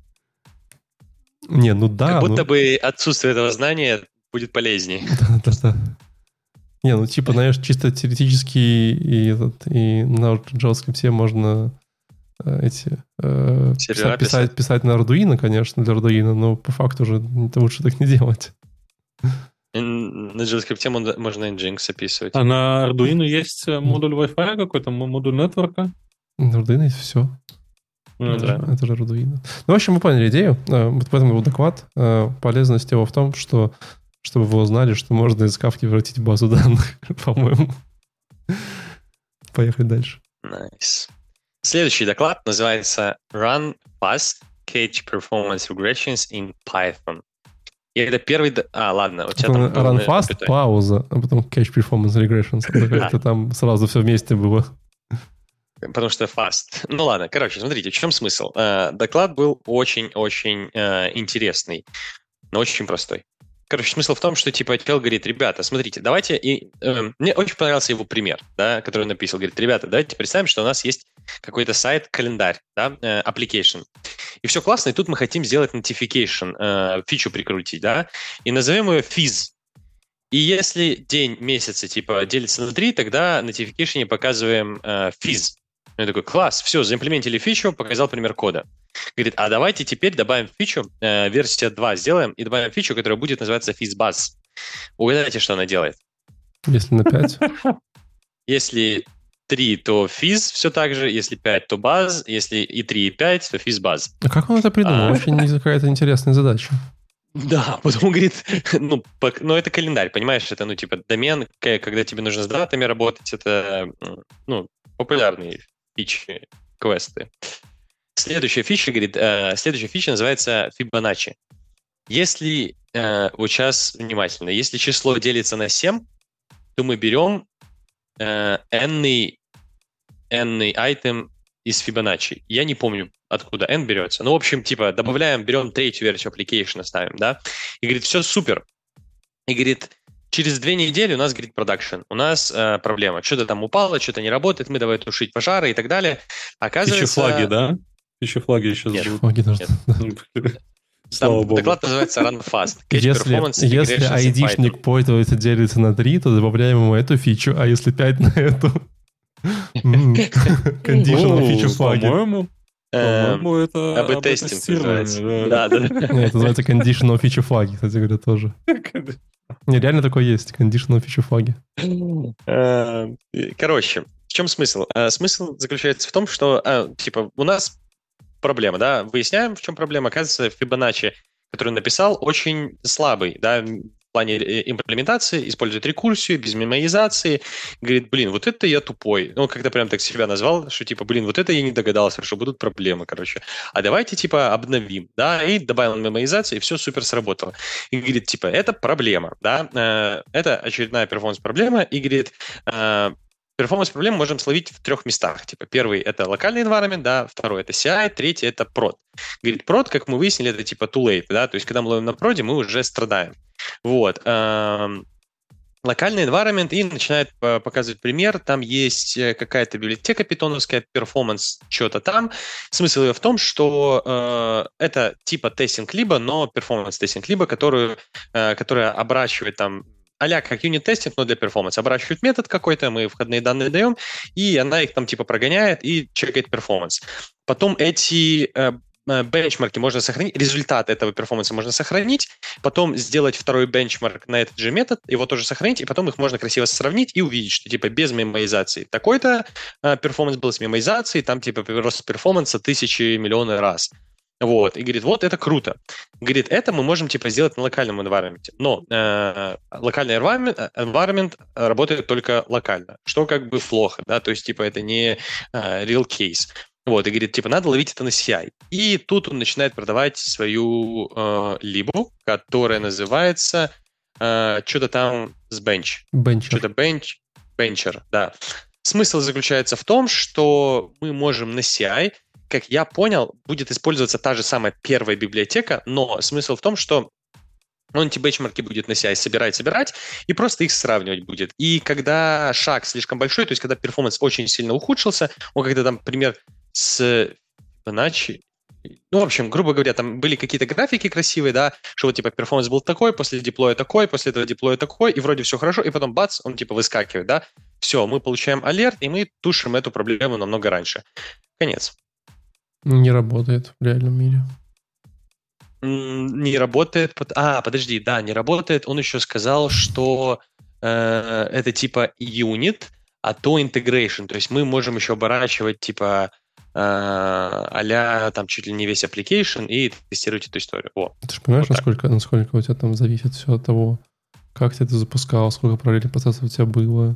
Не, ну да. Как будто ну- бы отсутствие этого знания будет полезнее. Да-да-да. Не, ну типа, знаешь, чисто теоретически и, этот, и на JavaScript все можно эти э, писать, писать, писать на Arduino, конечно, для Arduino, но по факту же это лучше так не делать. На JavaScript можно Nginx описывать. А на Arduino есть э, модуль Wi-Fi какой-то, модуль нетворка? На Arduino есть все. Ну это, да. же, это же Arduino. Ну, в общем, мы поняли идею. Э, Вот в этом был доклад. Э, Полезность его в том, что чтобы вы узнали, что можно из кавки превратить в базу данных, по-моему. Поехали дальше. Nice. Следующий доклад называется Run Fast Cache Performance Regressions in Python. И это первый... А, ладно, у тебя там... run fast, запятой. пауза, а потом catch performance regressions. Это там сразу все вместе было. Потому что fast. Ну ладно, короче, смотрите, в чем смысл? Э, доклад был очень-очень э, интересный, но очень простой. Короче, смысл в том, что типа чел говорит, ребята, смотрите, давайте... И, э, мне очень понравился его пример, да, который он написал. Говорит, ребята, давайте представим, что у нас есть какой-то сайт, календарь, да, э, application. И все классно, и тут мы хотим сделать notification, э, фичу прикрутить, да, и назовем ее fizz. И если день месяца типа делится на 3, тогда notification показываем э, fizz. Я такой, класс, все, заимплементили фичу, показал пример кода. Говорит, а давайте теперь добавим фичу, э, версия 2 сделаем, и добавим фичу, которая будет называться FizzBuzz. Угадайте, что она делает. Если на 5. Если 3, то fizz все так же, если 5, то buzz, если и 3, и 5, то FizzBuzz. А как он это придумал? А. Очень не- какая-то интересная задача. Да, потом говорит, ну, пок- ну, это календарь, понимаешь, это, ну, типа, домен, когда тебе нужно с датами работать, это, ну, популярные фичи, квесты. Следующая фича, говорит, э, следующая фича называется Fibonacci. Если, э, вот сейчас внимательно, если число делится на 7, то мы берем э, n-ный, n-ный item из Fibonacci. Я не помню, откуда n берется. Ну, в общем, типа, добавляем, берем третью версию application, ставим, да, и говорит, все супер. И говорит, через две недели у нас, говорит, продакшн, у нас э, проблема, что-то там упало, что-то не работает, мы давай тушить пожары и так далее. Оказывается... Фичи-флаги, да? Фичи-флаги сейчас Нет. будут. Флаги должны- Нет. Слава Там богу. доклад называется Run Fast. Catch Если, если айдишник пользователя делится на 3, то добавляем ему эту фичу, а если 5 на эту... Conditional Ну, feature флаги. По-моему, Эм, по-моему, это АБ-тестинг называется. да. Да, да, да. Не, это называется conditional feature флаги, кстати говоря, тоже. Не, реально такое есть, conditional feature флаги. Э, Короче, в чем смысл? Э, Смысл заключается в том, что, э, типа, у нас проблема, да, выясняем, в чем проблема. Оказывается, Fibonacci, который написал, очень слабый, да, плане э, имплементации, использует рекурсию, без мемоизации. Говорит, блин, вот это я тупой. Ну, когда прям так себя назвал, что типа, блин, вот это я не догадался, что будут проблемы, короче. А давайте, типа, обновим, да, и добавил мемоизацию, и все супер сработало. И говорит, типа, это проблема, да, э, это очередная перформанс-проблема, и говорит, э, performance problem можем словить в трех местах. Типа, первый — это локальный environment, да, второй — это CI, третий — это прод. Говорит, прод, как мы выяснили, это типа too late, да, то есть когда мы ловим на проде, мы уже страдаем. Вот. Эм, локальный environment и начинает показывать пример. Там есть э, какая-то библиотека питоновская, performance, что-то там. Смысл ее в том, что э, это типа testing либа, но performance testing либа, которую, э, которая оборачивает там а как unit-testing, но для перформанса. Оборачивает метод какой-то, мы входные данные даем, и она их там типа прогоняет и чекает performance. Потом эти э, э, бенчмарки можно сохранить, результат этого перформанса можно сохранить, потом сделать второй бенчмарк на этот же метод, его тоже сохранить, и потом их можно красиво сравнить и увидеть, что типа без мемоизации такой-то э, performance был с мемоизацией, там типа рост перформанса тысячи, миллионы раз. Вот, и говорит, вот это круто. Говорит, это мы можем типа сделать на локальном environment. Но э, локальный environment, э, environment работает только локально, что как бы плохо, да, то есть типа это не э, real case. Вот, и говорит, типа, надо ловить это на CI. И тут он начинает продавать свою э, либу, которая называется э, что-то там с bench. Bencher. Что-то bench, bencher, да. Смысл заключается в том, что мы можем на CI как я понял, будет использоваться та же самая первая библиотека, но смысл в том, что он эти бенчмарки будет на CI собирать, собирать, и просто их сравнивать будет. И когда шаг слишком большой, то есть когда performance очень сильно ухудшился, он когда там, например, с Fibonacci, ну, в общем, грубо говоря, там были какие-то графики красивые, да, что вот, типа, performance был такой, после деплоя такой, после этого деплоя такой, и вроде все хорошо, и потом бац, он, типа, выскакивает, да. Все, мы получаем алерт, и мы тушим эту проблему намного раньше. Конец. Не работает в реальном мире. Не работает. А, подожди, да, не работает. Он еще сказал, что э, это типа юнит, а то integration. То есть мы можем еще оборачивать типа э, а там чуть ли не весь application и тестировать эту историю. О, ты же понимаешь, вот насколько, насколько у тебя там зависит все от того, как ты это запускал, сколько параллельных процессов у тебя было,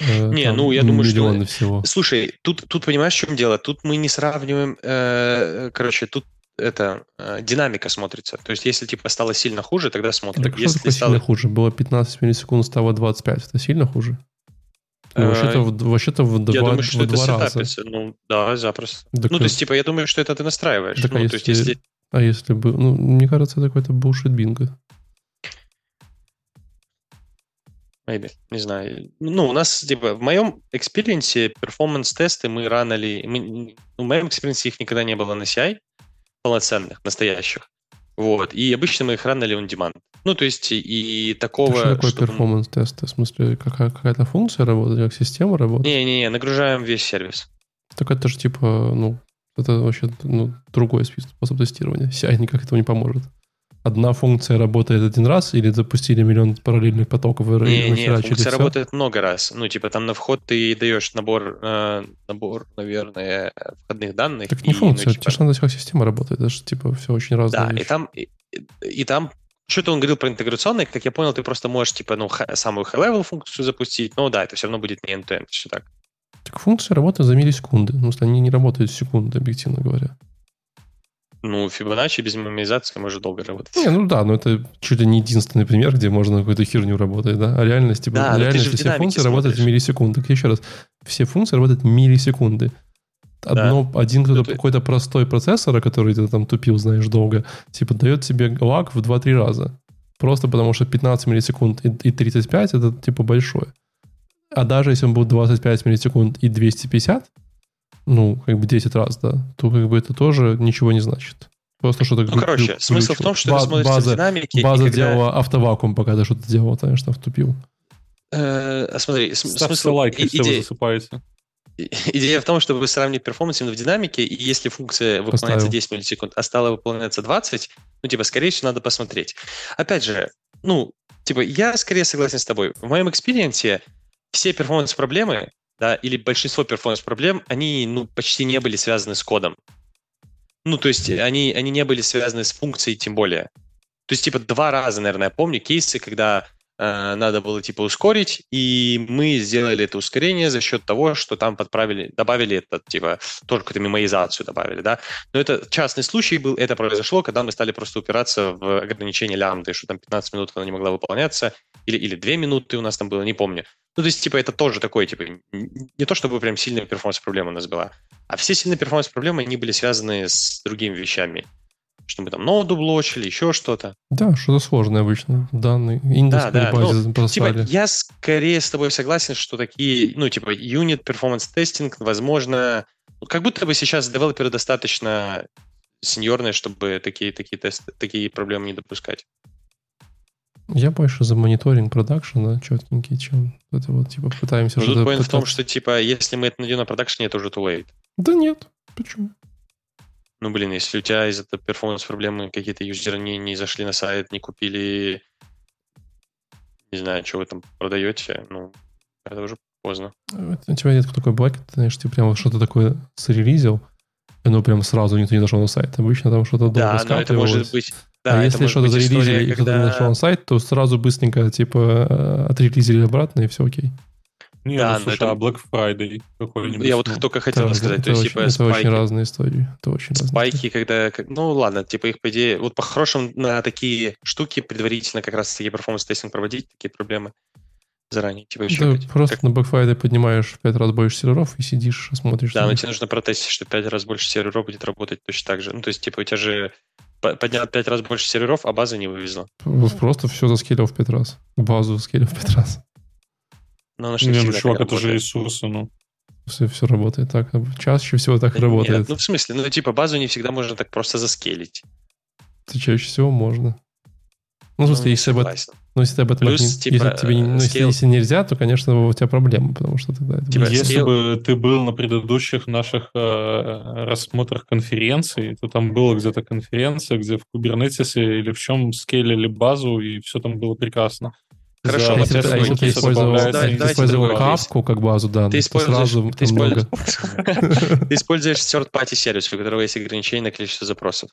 Э, не, ну я думаю, что... всего. Слушай, тут, тут понимаешь, в чем дело? Тут мы не сравниваем, э, короче, тут это э, динамика смотрится. То есть, если типа стало сильно хуже, тогда смотрим. Так если что стало... сильно хуже? Было 15 миллисекунд, стало 25. Это сильно хуже? Ну, вообще-то, вообще-то в два, я думаю, что в это два раза. Ну, да, запросто. Так ну, то есть, типа, я думаю, что это ты настраиваешь. Так, ну, а, если, есть, если... а если бы... Ну, мне кажется, это какой-то bullshit bingo. Maybe, не знаю. Ну, у нас, типа, в моем экспириенсе performance-тесты мы ранили... Мы, ну, в моем экспириенсе их никогда не было на CI полноценных, настоящих. Вот. И обычно мы их ранили on demand. Ну, то есть, и, такого... Что такое что performance-тесты? В смысле, какая- какая-то функция работает, как система работает? Не-не-не, нагружаем весь сервис. Так это же, типа, ну, это вообще ну, другой способ тестирования. CI никак этого не поможет одна функция работает один раз или запустили миллион параллельных потоков и не, не, функция все? работает много раз. Ну, типа там на вход ты даешь набор, э, набор, наверное, входных данных. Так не и, функция, ну, типа... надо как система работает. Это же типа все очень разное. Да, вещи. и там, и, и там что-то он говорил про интеграционные, как я понял, ты просто можешь, типа, ну, х- самую high-level функцию запустить, но да, это все равно будет не end-to-end, все так. Так функция работает за миллисекунды. Ну, они не работают секунды, объективно говоря. Ну, Fibonacci без меморизации может долго работать. Не, ну да, но это чуть ли не единственный пример, где можно какую-то херню работать, да? А реальность, типа, да, в реальности все функции смотришь. работают в миллисекунды. Еще раз, все функции работают в миллисекунды. Одно, да. Один кто-то, какой-то простой процессор, который ты там тупил, знаешь, долго, типа, дает тебе лаг в 2-3 раза. Просто потому что 15 миллисекунд и 35 это, типа, большое. А даже если он будет 25 миллисекунд и 250, ну, как бы 10 раз, да, то как бы это тоже ничего не значит. Просто что-то Ну, короче, глючило. смысл в том, что Ба- смотришь база, динамики. База когда... делала автовакуум, пока ты что-то делал, конечно, втупил. Э, смотри, смысл... лайк, если идея... вы засыпаете. Идея в том, чтобы сравнить перформанс именно в динамике, и если функция выполняется Поставил. 10 миллисекунд, а стала выполняться 20, ну, типа, скорее всего, надо посмотреть. Опять же, ну, типа, я скорее согласен с тобой. В моем экспириенсе все performance-проблемы да, или большинство performance-проблем, они ну, почти не были связаны с кодом. Ну, то есть они, они не были связаны с функцией тем более. То есть, типа, два раза, наверное, я помню кейсы, когда надо было, типа, ускорить, и мы сделали это ускорение за счет того, что там подправили, добавили этот, типа, только мемоизацию добавили, да. Но это частный случай был, это произошло, когда мы стали просто упираться в ограничение лямбды, что там 15 минут она не могла выполняться, или, или 2 минуты у нас там было, не помню. Ну, то есть, типа, это тоже такое, типа, не то чтобы прям сильная перформанс-проблема у нас была, а все сильные перформанс-проблемы, они были связаны с другими вещами что мы там ноду блочили, еще что-то. Да, что-то сложное обычно. Данные, индекс да, да. Ну, типа, я скорее с тобой согласен, что такие, ну, типа, unit performance testing, возможно, ну, как будто бы сейчас девелоперы достаточно сеньорные, чтобы такие, такие, тесты, такие проблемы не допускать. Я больше за мониторинг продакшена четкенький, чем это вот, типа, пытаемся... Ну, тут в том, что, типа, если мы это найдем на продакшене, это уже too late. Да нет, почему? Ну, блин, если у тебя из-за перформанс-проблемы какие-то юзеры не, не зашли на сайт, не купили, не знаю, что вы там продаете, ну, это уже поздно. У тебя нет такой бэк, ты знаешь, ты прям что-то такое зарелизил, и оно прям сразу никто не зашел на сайт. Обычно там что-то долго Да, но это может быть... Да, а если что-то зарелизили, и кто-то не зашел на сайт, то сразу быстренько, типа, отрелизили обратно, и все окей. Не, да, ну, слушай, это... а Black Friday какой-нибудь? Я вот только хотел да, сказать. Это, то есть, очень, типа, это спайки, очень разные истории. Это очень спайки, когда... Ну, ладно, типа их, по идее... Вот по-хорошему на такие штуки предварительно как раз таки performance-testing проводить, такие проблемы заранее. Типа еще да, просто как... на Black Friday поднимаешь в 5 раз больше серверов и сидишь, смотришь. Да, но тебе нужно протестить, что 5 раз больше серверов будет работать точно так же. Ну, то есть, типа, у тебя же поднял 5 раз больше серверов, а база не вывезла. Просто все заскелил в 5 раз. Базу заскелил в 5 раз. Но она не, ну, чувак, это же ресурсы, ну. Все, все работает так. Чаще всего так и работает. Нет, ну, в смысле, ну, типа, базу не всегда можно так просто заскелить. Это чаще всего можно. Ну, в смысле, ну, если, об, ну, если ты об этом Плюс, не, типа, если, тебе, ну, если, если нельзя, то, конечно, у тебя проблемы, потому что тогда... Типа, если скейл... бы ты был на предыдущих наших э, рассмотрах конференций, то там была где-то конференция, где в Kubernetes или в чем скейлили базу, и все там было прекрасно. Хорошо, да, если, ты, если ты использовал, да, ты использовал капку как базу данных, ты используешь, сразу ты, используешь, ты используешь third-party сервис, у которого есть ограничение на количество запросов.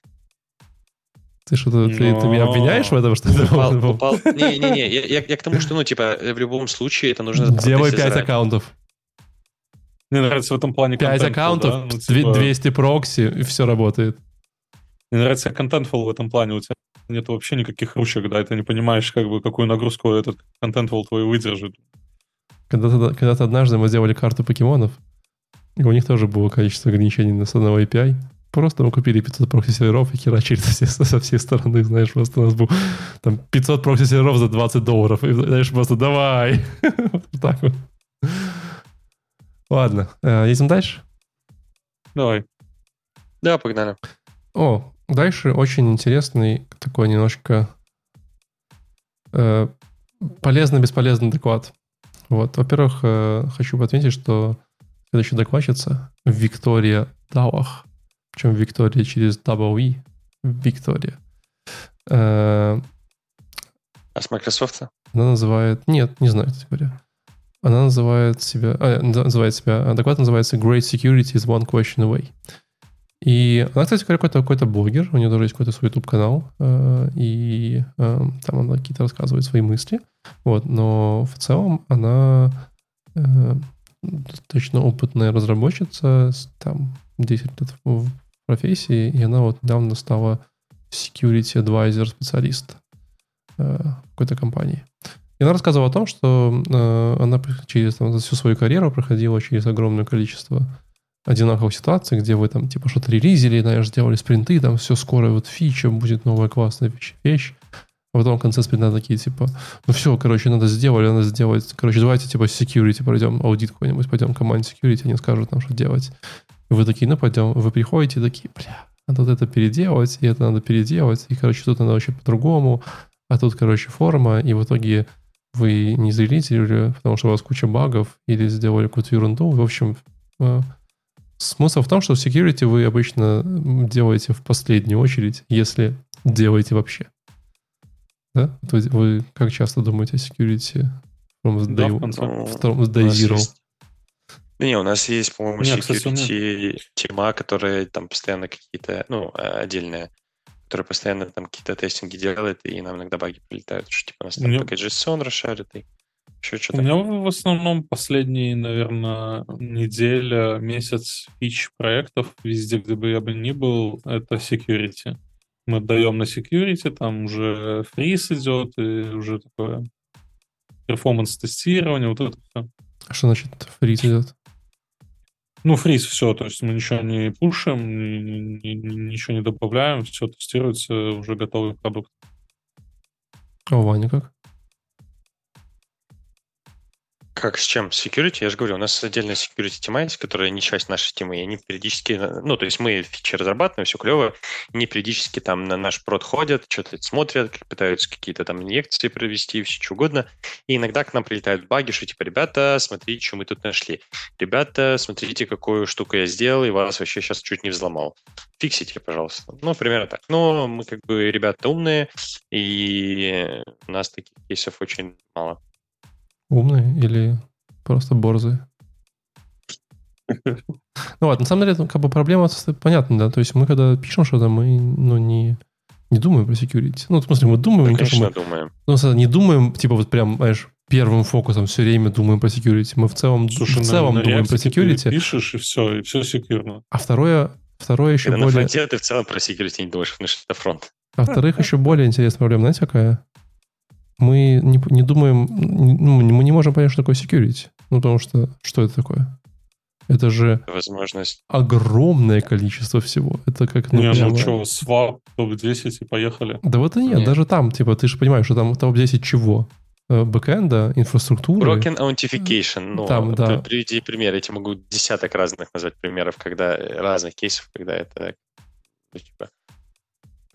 Ты что-то, ты, ты меня обвиняешь в этом, что упал, ты упал. Не-не-не, я, я, я к тому, что, ну, типа, в любом случае это нужно... Делай 5 аккаунтов. Мне нравится в этом плане 5 аккаунтов, да? ну, типа... 200 прокси, и все работает. Мне нравится контентфул в этом плане. У тебя нет вообще никаких ручек, да, и ты не понимаешь, как бы, какую нагрузку этот контент-вол твой выдержит. Когда-то, когда-то однажды мы сделали карту покемонов, и у них тоже было количество ограничений на с одного API. Просто мы купили 500 прокси-серверов и херачили со, со всей стороны, знаешь, просто у нас был там 500 прокси-серверов за 20 долларов. И, знаешь, просто давай. вот так вот. Ладно, э, едем дальше? Давай. Да, погнали. О, Дальше очень интересный такой немножко э, полезно-бесполезный доклад. Вот, во-первых, э, хочу отметить, что следующая докладчица Виктория Дауах, причем Виктория через WE, Виктория. Э, а с Microsoft? Она называет... Нет, не знаю, кстати говоря. Она называет себя... А, называет себя... Доклад называется Great Security is one question away. И она, кстати, какой-то какой блогер, у нее даже есть какой-то свой YouTube-канал, э, и э, там она какие-то рассказывает свои мысли. Вот, но в целом она э, достаточно опытная разработчица, там 10 лет в профессии, и она вот недавно стала security advisor специалист в какой-то компании. И она рассказывала о том, что она через там, всю свою карьеру проходила через огромное количество одинаковых ситуаций, где вы там типа что-то релизили, знаешь, сделали спринты, там все скоро вот фича, будет новая классная вещь, вещь. А потом в конце спринта такие, типа, ну все, короче, надо сделать, надо сделать. Короче, давайте, типа, security пройдем, аудит какой-нибудь, пойдем команде security, они скажут нам, что делать. Вы такие, ну пойдем, вы приходите, такие, бля, надо вот это переделать, и это надо переделать, и, короче, тут надо вообще по-другому, а тут, короче, форма, и в итоге вы не зарелизили, потому что у вас куча багов, или сделали какую-то ерунду. В общем, э, Смысл в том, что security вы обычно делаете в последнюю очередь, если делаете вообще. Да? Вы, вы как часто думаете о security from the day, да, from day zero? Есть... Не, у нас есть, по-моему, security кстати, тема, которая там постоянно какие-то, ну, отдельные который постоянно там какие-то тестинги делает, и нам иногда баги прилетают, что типа у нас там Мне- PKJSON расшарит, и еще У что-то. меня в основном последние, наверное, неделя, месяц фич проектов, везде, где бы я бы ни был, это security. Мы даем на security, там уже фриз идет, и уже такое перформанс-тестирование, вот это все. А Что значит фриз идет? Ну, фриз все, то есть мы ничего не пушим, ни- ни- ни- ничего не добавляем, все тестируется, уже готовый продукт. А у Вани как? Как, с чем? С security? Я же говорю, у нас отдельная security тематика, которая не часть нашей темы, и они периодически, ну, то есть мы фичи разрабатываем, все клево, они периодически там на наш прод ходят, что-то смотрят, пытаются какие-то там инъекции провести, все что угодно, и иногда к нам прилетают баги, что типа, ребята, смотрите, что мы тут нашли. Ребята, смотрите, какую штуку я сделал, и вас вообще сейчас чуть не взломал. Фиксите, пожалуйста. Ну, примерно так. Но мы как бы ребята умные, и у нас таких кейсов очень мало. Умные или просто борзые? Ну вот, на самом деле, ну, как бы проблема понятна, да. То есть мы, когда пишем что-то, мы, ну, не, не думаем про security. Ну, в смысле, мы думаем, что конечно, мы думаем. Ну, на не думаем, типа, вот прям, знаешь, первым фокусом все время думаем про security. Мы в целом, Слушай, в на- целом на думаем про React ты security. пишешь, и все, и все секьюрно. А второе, второе еще Когда на более... фронте ты в целом про security не думаешь, потому что это фронт. А во-вторых, еще более интересная проблема, знаете, какая? Мы не, не думаем, не- ну, мы не можем понять, что такое security. Ну, потому что, что это такое? Это же Возможность. огромное количество всего. Это как, ну, не, прямо- ну что, свап, топ-10 и поехали. Да вот и нет, Нет. даже там, типа, ты же понимаешь, что там топ-10 чего? Э, Бэкэнда, инфраструктуры. Broken authentication. Ну, Там, да. при- приведи пример. Я тебе могу десяток разных назвать примеров, когда разных кейсов, когда это ну, типа,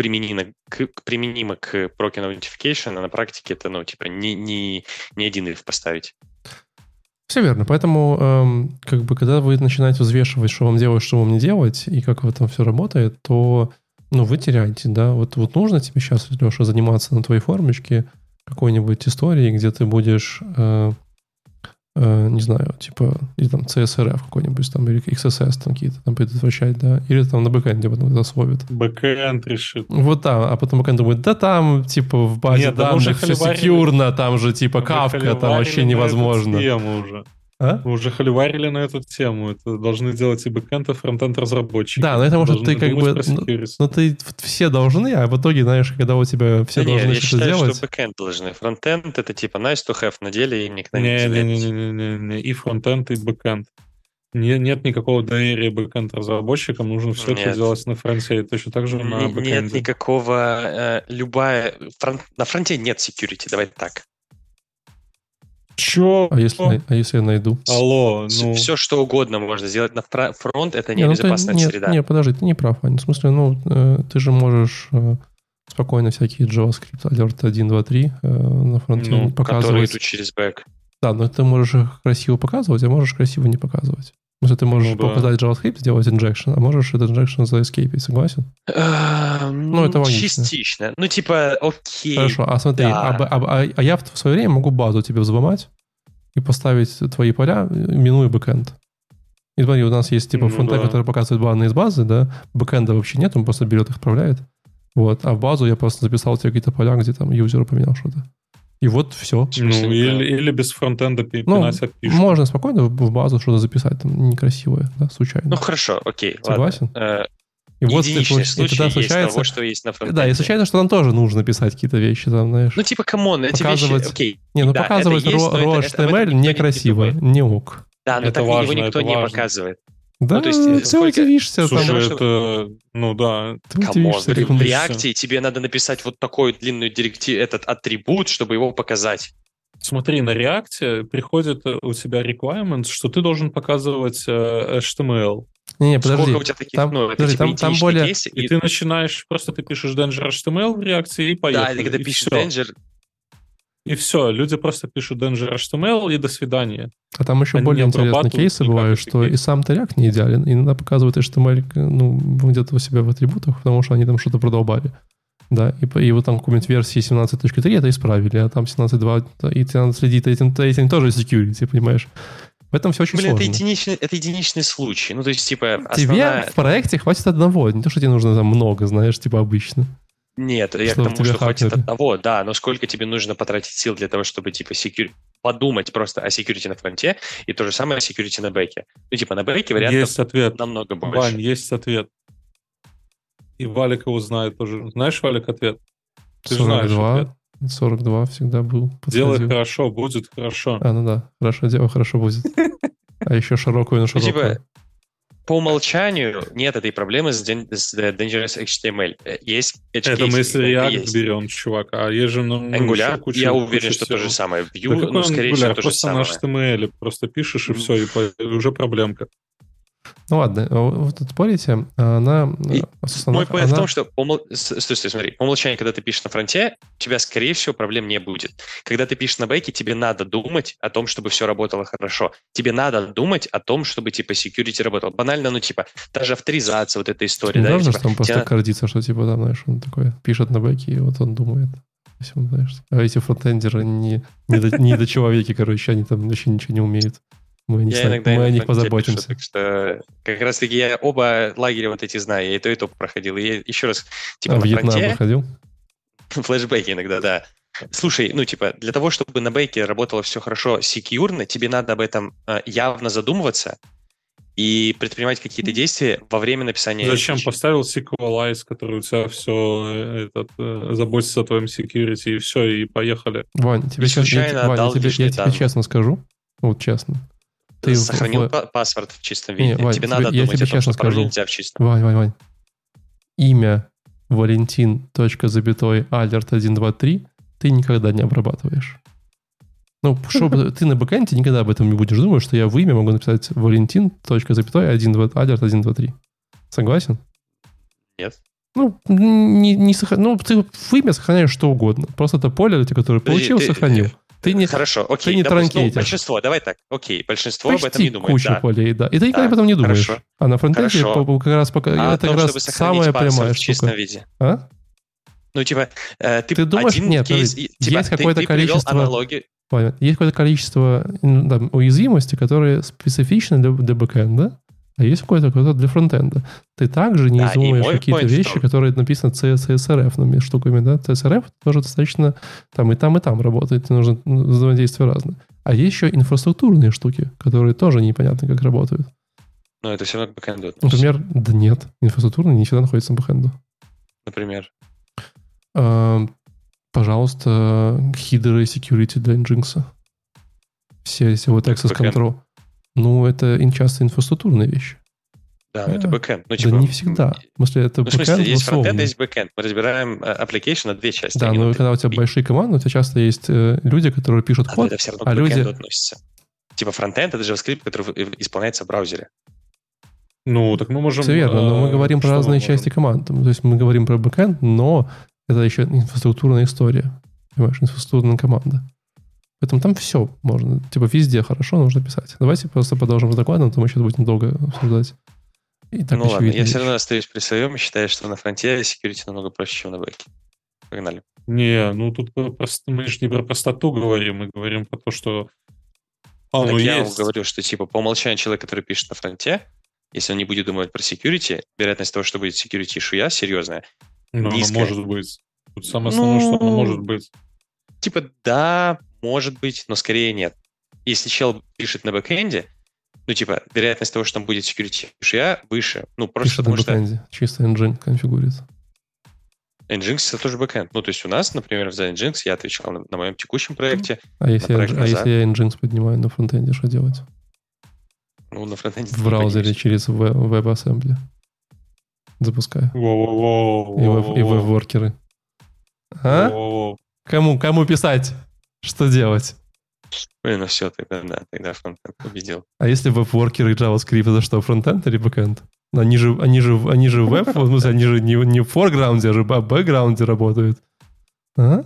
применимо к, применимо к broken authentication, а на практике это, ну, типа, не, не, не один if поставить. Все верно. Поэтому, эм, как бы, когда вы начинаете взвешивать, что вам делать, что вам не делать, и как в этом все работает, то, ну, вы теряете, да. Вот, вот нужно тебе сейчас, Леша, заниматься на твоей формочке какой-нибудь историей, где ты будешь, э, э, не знаю, типа, или там CSRF какой-нибудь, там, или XSS там какие-то там предотвращать, да, или там на бэкэнде потом словит. Бэкэнд решит. Вот да, а потом бэкэнд думает, да там, типа, в базе Нет, данных все секьюрно, там же, типа, кавка, там вообще невозможно. уже. А? Мы уже холиварили на эту тему. Это должны делать и бэкэнд, и фронтенд разработчики. Да, но это может ты как бы... про ну. Ну, ты все должны, а в итоге, знаешь, когда у тебя все Да не, должны я что-то считаю, делать... что бэкэнд должны. Фронтенд это типа nice to have на деле, и никогда не Не, не, не, не, не, не, и фронтенд, и бэкэнд. Не, нет никакого доверия бэкэнд разработчикам, нужно все это Нет. делать на фронте, и точно так же на Не- Нет бэкэнде. никакого... э, любая... фрон- на фронте нет security, давай так. Чё? А если, а если я найду? Алло, ну... Все, что угодно можно сделать на фронт, это не Не, ну ты- нет, среда. Не, подожди, ты не прав, Ваня. В смысле, ну, э, ты же можешь э, спокойно всякие JavaScript Alert 1, 2, 3 э, на фронте Ну, которые показывать. идут через бэк. Да, но ты можешь их красиво показывать, а можешь красиво не показывать. В смысле, ты можешь Ну да. показать JavaScript, сделать injection, а можешь этот injection заэскейпить, согласен? Ну, это логично. Частично. Ну, типа, окей. Хорошо, а смотри, да. а, а, а- а я в свое время могу базу тебе взломать и поставить твои поля, минуя бэкэнд. И смотри, у нас есть типа Ну фронтенд, да. который показывает данные из базы, да, бэкэнда вообще нет, он просто берет их, отправляет. Вот, а в базу я просто записал тебе какие-то поля, где там юзеру поменял что-то. И вот все. Ну, или, или без фронтенда пи- Ну, пинать опишку. можно спокойно в базу что-то записать, там некрасивое, да, случайно. Ну, хорошо, окей. Согласен? Ладно. Э, и вот Единичный и случай тогда случается, того, что есть на фронтенде. да, и случается, что нам тоже нужно писать какие-то вещи, там, знаешь. Ну, типа, камон, эти Показывать- вещи, окей. не, ну да, показывать это raw, это- это- HTML этом никто не некрасиво, думает. не ок. Да, но Это так его важно, никто это не важно. показывает. Да, то есть, ты сколько- удивишься, Слушай, там, это... Ну да, ты Камон, удивишься. в, реакте тебе надо написать вот такой длинную директив, этот атрибут, чтобы его показать. Смотри, на реакте приходит э, у тебя requirements, что ты должен показывать э, HTML. Не, не, подожди. Сколько у тебя таких, там- ну, подожди, там- там более- кейсы, И, и- ты начинаешь, просто ты пишешь danger HTML в реакции и поехали. да, или когда и пишешь danger, И все, люди просто пишут danger HTML и до свидания. А там еще Они более интересные кейсы бывают, что и кейсы. сам React не идеален. Иногда показывает HTML, ну, где-то у себя в атрибутах, потому что они там что-то продолбали. Да, и, по- и вот там какой-нибудь версии 17.3 это исправили, а там 17.2, и тебе надо следить этим, этим тоже security, понимаешь? В этом все очень блин, это сложно. единичный, это единичный случай. Ну, то есть, типа, Тебе основная... в проекте хватит одного, не то, что тебе нужно там много, знаешь, типа обычно. Нет, я Чтобы к тому, что хватит хакнули. одного, да, но сколько тебе нужно потратить сил для того, чтобы, типа, security, подумать просто о security на фронте, и то же самое о security на бэке. Ну, типа, на бэке вариантов Есть ответ. намного больше. Вань, есть ответ. И Валик его знает тоже. Знаешь, Валик, ответ? Ты же знаешь 42, 42 всегда был. Делай подходил. хорошо, будет хорошо. А, ну да, хорошо, дело хорошо будет. А еще широкую на Ну, широкую. типа, по умолчанию нет этой проблемы с, с э, Dangerous HTML. Э, Есть edge Это мы если React есть. берем, чувак, а есть же ну, ну, Angular, куча- я уверен, куча что то всего. же самое. Vue, какой ну, скорее всего, то же Просто самое. на HTML просто пишешь и все, и уже проблемка. Ну ладно, а вы тут спорите, она... И собственно, Мой в она- том, что по, умол- стой, стой, смотри, по умолчанию, когда ты пишешь на фронте, у тебя, скорее всего, проблем не будет. Когда ты пишешь на бэке, тебе надо думать о том, чтобы все работало хорошо. Тебе надо думать о том, чтобы, типа, security работал. Банально, ну, типа, та же авторизация, вот эта история, Не да, важно, типа, что он просто тебе- гордится, что типа там, знаешь, он такой пишет на бэке, и вот он думает. всем, знаешь. А эти фронтендеры не, не, до, не до человеки, короче, они там вообще ничего не умеют. Мы, не Я знаем, иногда мы о них фронте пишу, позаботимся. так что как раз-таки я оба лагеря вот эти знаю, я и то, и то проходил. И я еще раз, типа, а на Вьетнам фронте, выходил? флешбеки иногда, да. Слушай, ну, типа, для того, чтобы на бэке работало все хорошо, секьюрно, тебе надо об этом э, явно задумываться и предпринимать какие-то действия во время написания Зачем фичи. поставил SQLize, который у тебя все этот, э, заботится о твоем security, и все, и поехали. Вань, тебе И сейчас, я, случайно те- Вань, я отдал тебе, я тебе данные. честно скажу, вот честно. Ты Сохранил в- па- паспорт в чистом Не, виде. Вань, тебе тебе- надо я думать тебе о том, что скажу. нельзя в чистом. Вань, Вань, Вань. Имя Валентин. запятой Alert 123 ты никогда не обрабатываешь. Ну, чтобы ты на бэкэнде никогда об этом не будешь думать, что я в имя могу написать Валентин. запятой 1, Alert 123. Согласен? Нет. Ну, не, не сохра- ну, ты в имя сохраняешь что угодно. Просто это поле, которое получил, ты- сохранил. Ты не Хорошо, окей. не допустим, ну, большинство, давай так. Окей, большинство об этом почти не думает. кучу да. полей, да. И ты никогда Да, об этом не думаешь. хорошо. А на фронтенде как раз пока А это том, как раз самая прямая в чистом виде. А? Ну, типа, э, ты, Ты думаешь- один нет, кейс... типа, есть ты- какое-то ты количество- аналоги. Понятно. Есть какое-то количество ну, там, уязвимостей, которые специфичны для, для бэкэнда, а есть какое-то, какое-то для фронтенда. Ты также не Да, изумаешь какие-то вещи, том- которые написаны C- CSRF штуками, да? CSRF тоже достаточно там и там, и там работает, нужно ну, взаимодействие разное. А есть еще инфраструктурные штуки, которые тоже непонятно, как работают. Но это все равно к бэкэнду относится. Например, да нет, инфраструктурные не всегда находятся на бэкэнду. Например. А, пожалуйста, хидеры security для Nginx. Все эти вот access control. Ну, это часто инфраструктурные вещи. Да, но это бэкэнд. Ну, да типа, не всегда. В смысле, это Ну, в смысле, бэкэнд есть фронтенд, есть бэкэнд. Мы разбираем э, application на две части. Да, но на когда у тебя большие команды, у тебя часто есть э, люди, которые пишут А, код, это все равно а к люди- относится. Типа фронтенд — это JavaScript, который в- исполняется в браузере. Ну, так мы можем... Все верно, но мы э, говорим про разные части команд. То есть мы говорим про бэкэнд, но это еще инфраструктурная история. Понимаешь, инфраструктурная команда. Поэтому там все можно. Типа везде хорошо нужно писать. Давайте просто продолжим с докладом, а мы сейчас будем долго обсуждать. И так ну ладно, я все равно остаюсь при своем и считаю, что на фронте security намного проще, чем на бэке. Погнали. Не, ну тут про прост- мы же не про простоту говорим, мы говорим про то, что... А, так ну я вам есть. говорю, что типа по умолчанию человек, который пишет на фронте, если он не будет думать про security, вероятность того, что будет security issue, серьезная. Ну, оно низкая. может быть. Тут самое основное, что оно Ну, может быть. Типа, да, может быть, но скорее нет. Если чел пишет на бэкэнде, ну, типа, вероятность того, что там будет security issue, выше. Ну, просто Пишет на потому что бэкэнде. Чисто Nginx конфигурит. Nginx это тоже бэкэнд. Ну, то есть у нас, например, за Nginx я отвечал на, на моем текущем проекте. А если, я, проект а назад. если я Nginx поднимаю на фронтенде, что делать? Ну, на фронтенде. В браузере через WebAssembly. Запускаю. Воу-воу-воу. И, веб-воркеры. А? Воу-воу-воу. Кому, кому писать? Что делать? Блин, ну все, тогда, да, тогда фронтенд победил. А если веб-воркеры и JavaScript, это что, фронтенд или бэкенд? Они же, они же, они же веб, в смысле, они же не, не в форграунде, а же в бэкграунде работают. А?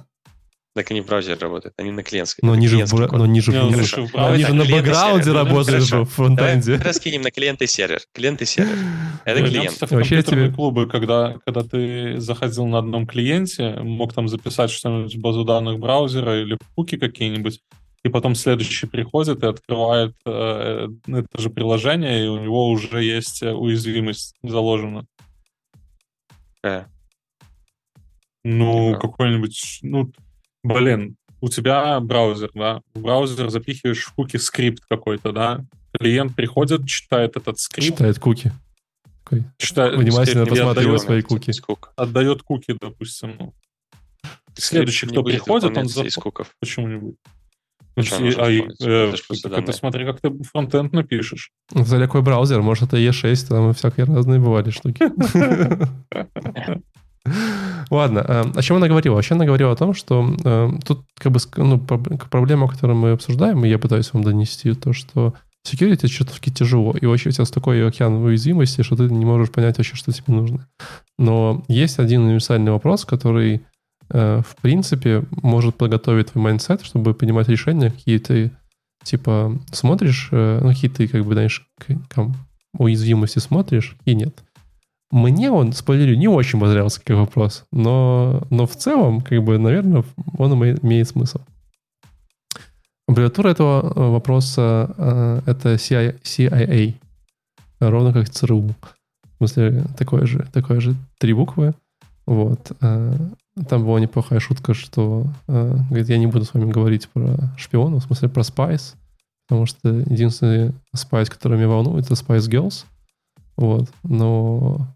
Так они в браузере работают, они на клиентской. Но это они же, в, клиентский бра- но они же, Не, в- ну, они слушай, же- правда, они же так, на бэкграунде хорошо. в фронтенде. Давай раскинем на клиент и сервер. Клиент и сервер. Это клиент. в Вообще тебе- клубы, когда, когда ты заходил на одном клиенте, мог там записать что-нибудь в базу данных браузера или в куки какие-нибудь, и потом следующий приходит и открывает э, это же приложение, и у него уже есть э, уязвимость заложена. Э, Ну, да. какой-нибудь, ну, блин, у тебя браузер, да, в браузер запихиваешь в куки скрипт какой-то, да, клиент приходит, читает этот скрипт. Читает куки. Такой. Читает, Внимательно просматривает свои куки. Отдает куки, допустим. Ну. Следующий, кто приходит, он... Из куков. Почему не будет? Ну, а, э, это смотри, как ты фронтенд напишешь. За какой браузер? Может, это IE6, там всякие разные бывали штуки. Ладно, э, о чем она говорила? Вообще она говорила о том, что э, тут как бы ну, проблема, которую мы обсуждаем, и я пытаюсь вам донести, то, что security чертовски тяжело, и вообще у тебя такой океан уязвимости, что ты не можешь понять вообще, что тебе нужно. Но есть один универсальный вопрос, который Э, в принципе, может подготовить твой mindset, чтобы принимать решения, какие ты, типа, смотришь, ну, какие ты, как бы, знаешь, там, уязвимости смотришь, и нет. Мне он, спойлерю, не очень понравился как вопрос, но, но в целом, как бы, наверное, он имеет смысл. Аббревиатура этого э, вопроса — это CIA, ровно как ЦРУ. В смысле, такое же, такое же три буквы. Вот. Там была неплохая шутка, что э, говорит, я не буду с вами говорить про шпионов, в смысле про Spice, потому что единственный Spice, который меня волнует, это Spice Girls. Вот. Но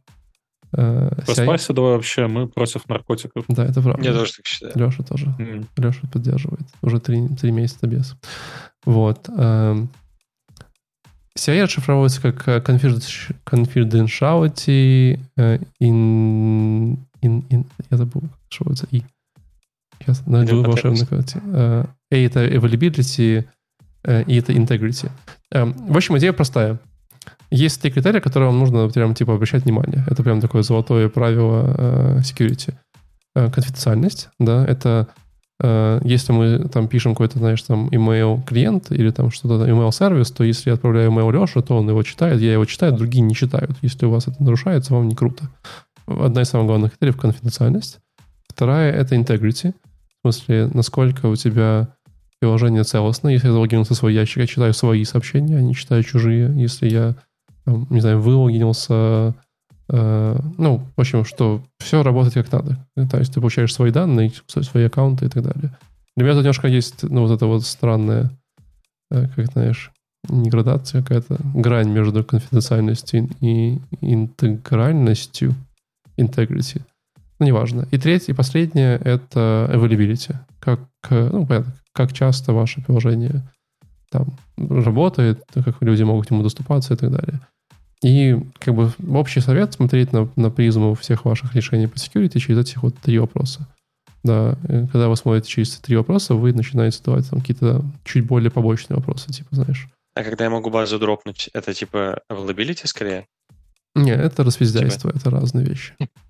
э, Про Ся... Spice, да, вообще, мы против наркотиков. Да, это правда. Я тоже так считаю. Леша тоже. Mm. Леша поддерживает. Уже три, три месяца без. Вот. Э, CIA расшифровывается как э, confidentiality э, in, in, in, я забыл, что это И. Сейчас найду волшебную карте. A это availability, и это integrity. В общем, идея простая. Есть три критерия, которые вам нужно прям типа обращать внимание. Это прям такое золотое правило security. Конфиденциальность, да, это Э, если мы там пишем какой-то, знаешь, там email клиент или там что-то, email сервис, то если я отправляю email Леше, то он его читает, я его читаю, другие не читают. Если у вас это нарушается, вам не круто. Одна из самых главных критериев — конфиденциальность. Вторая — это integrity. В смысле, насколько у тебя приложение целостно. Если я залогинился в свой ящик, я читаю свои сообщения, а не читаю чужие. Если я, там, не знаю, вылогинился Э, ну, в общем, что все работает как надо. То есть ты получаешь свои данные, свои аккаунты и так далее. Для меня тут немножко есть, ну, вот это вот странная, э, как знаешь, не градация, какая-то грань между конфиденциальностью и интегральностью, integrity. Ну, неважно. И третье, и последнее — это availability. Как, ну, понятно, как часто ваше приложение там работает, как люди могут к нему доступаться и так далее. И как бы общий совет смотреть на, на призму всех ваших решений по security через эти вот три вопроса. Да, когда вы смотрите через три вопроса, вы начинаете задавать там какие-то чуть более побочные вопросы, типа, знаешь. А когда я могу базу дропнуть, это типа availability скорее? Не, это распиздяйство, типа... это разные вещи.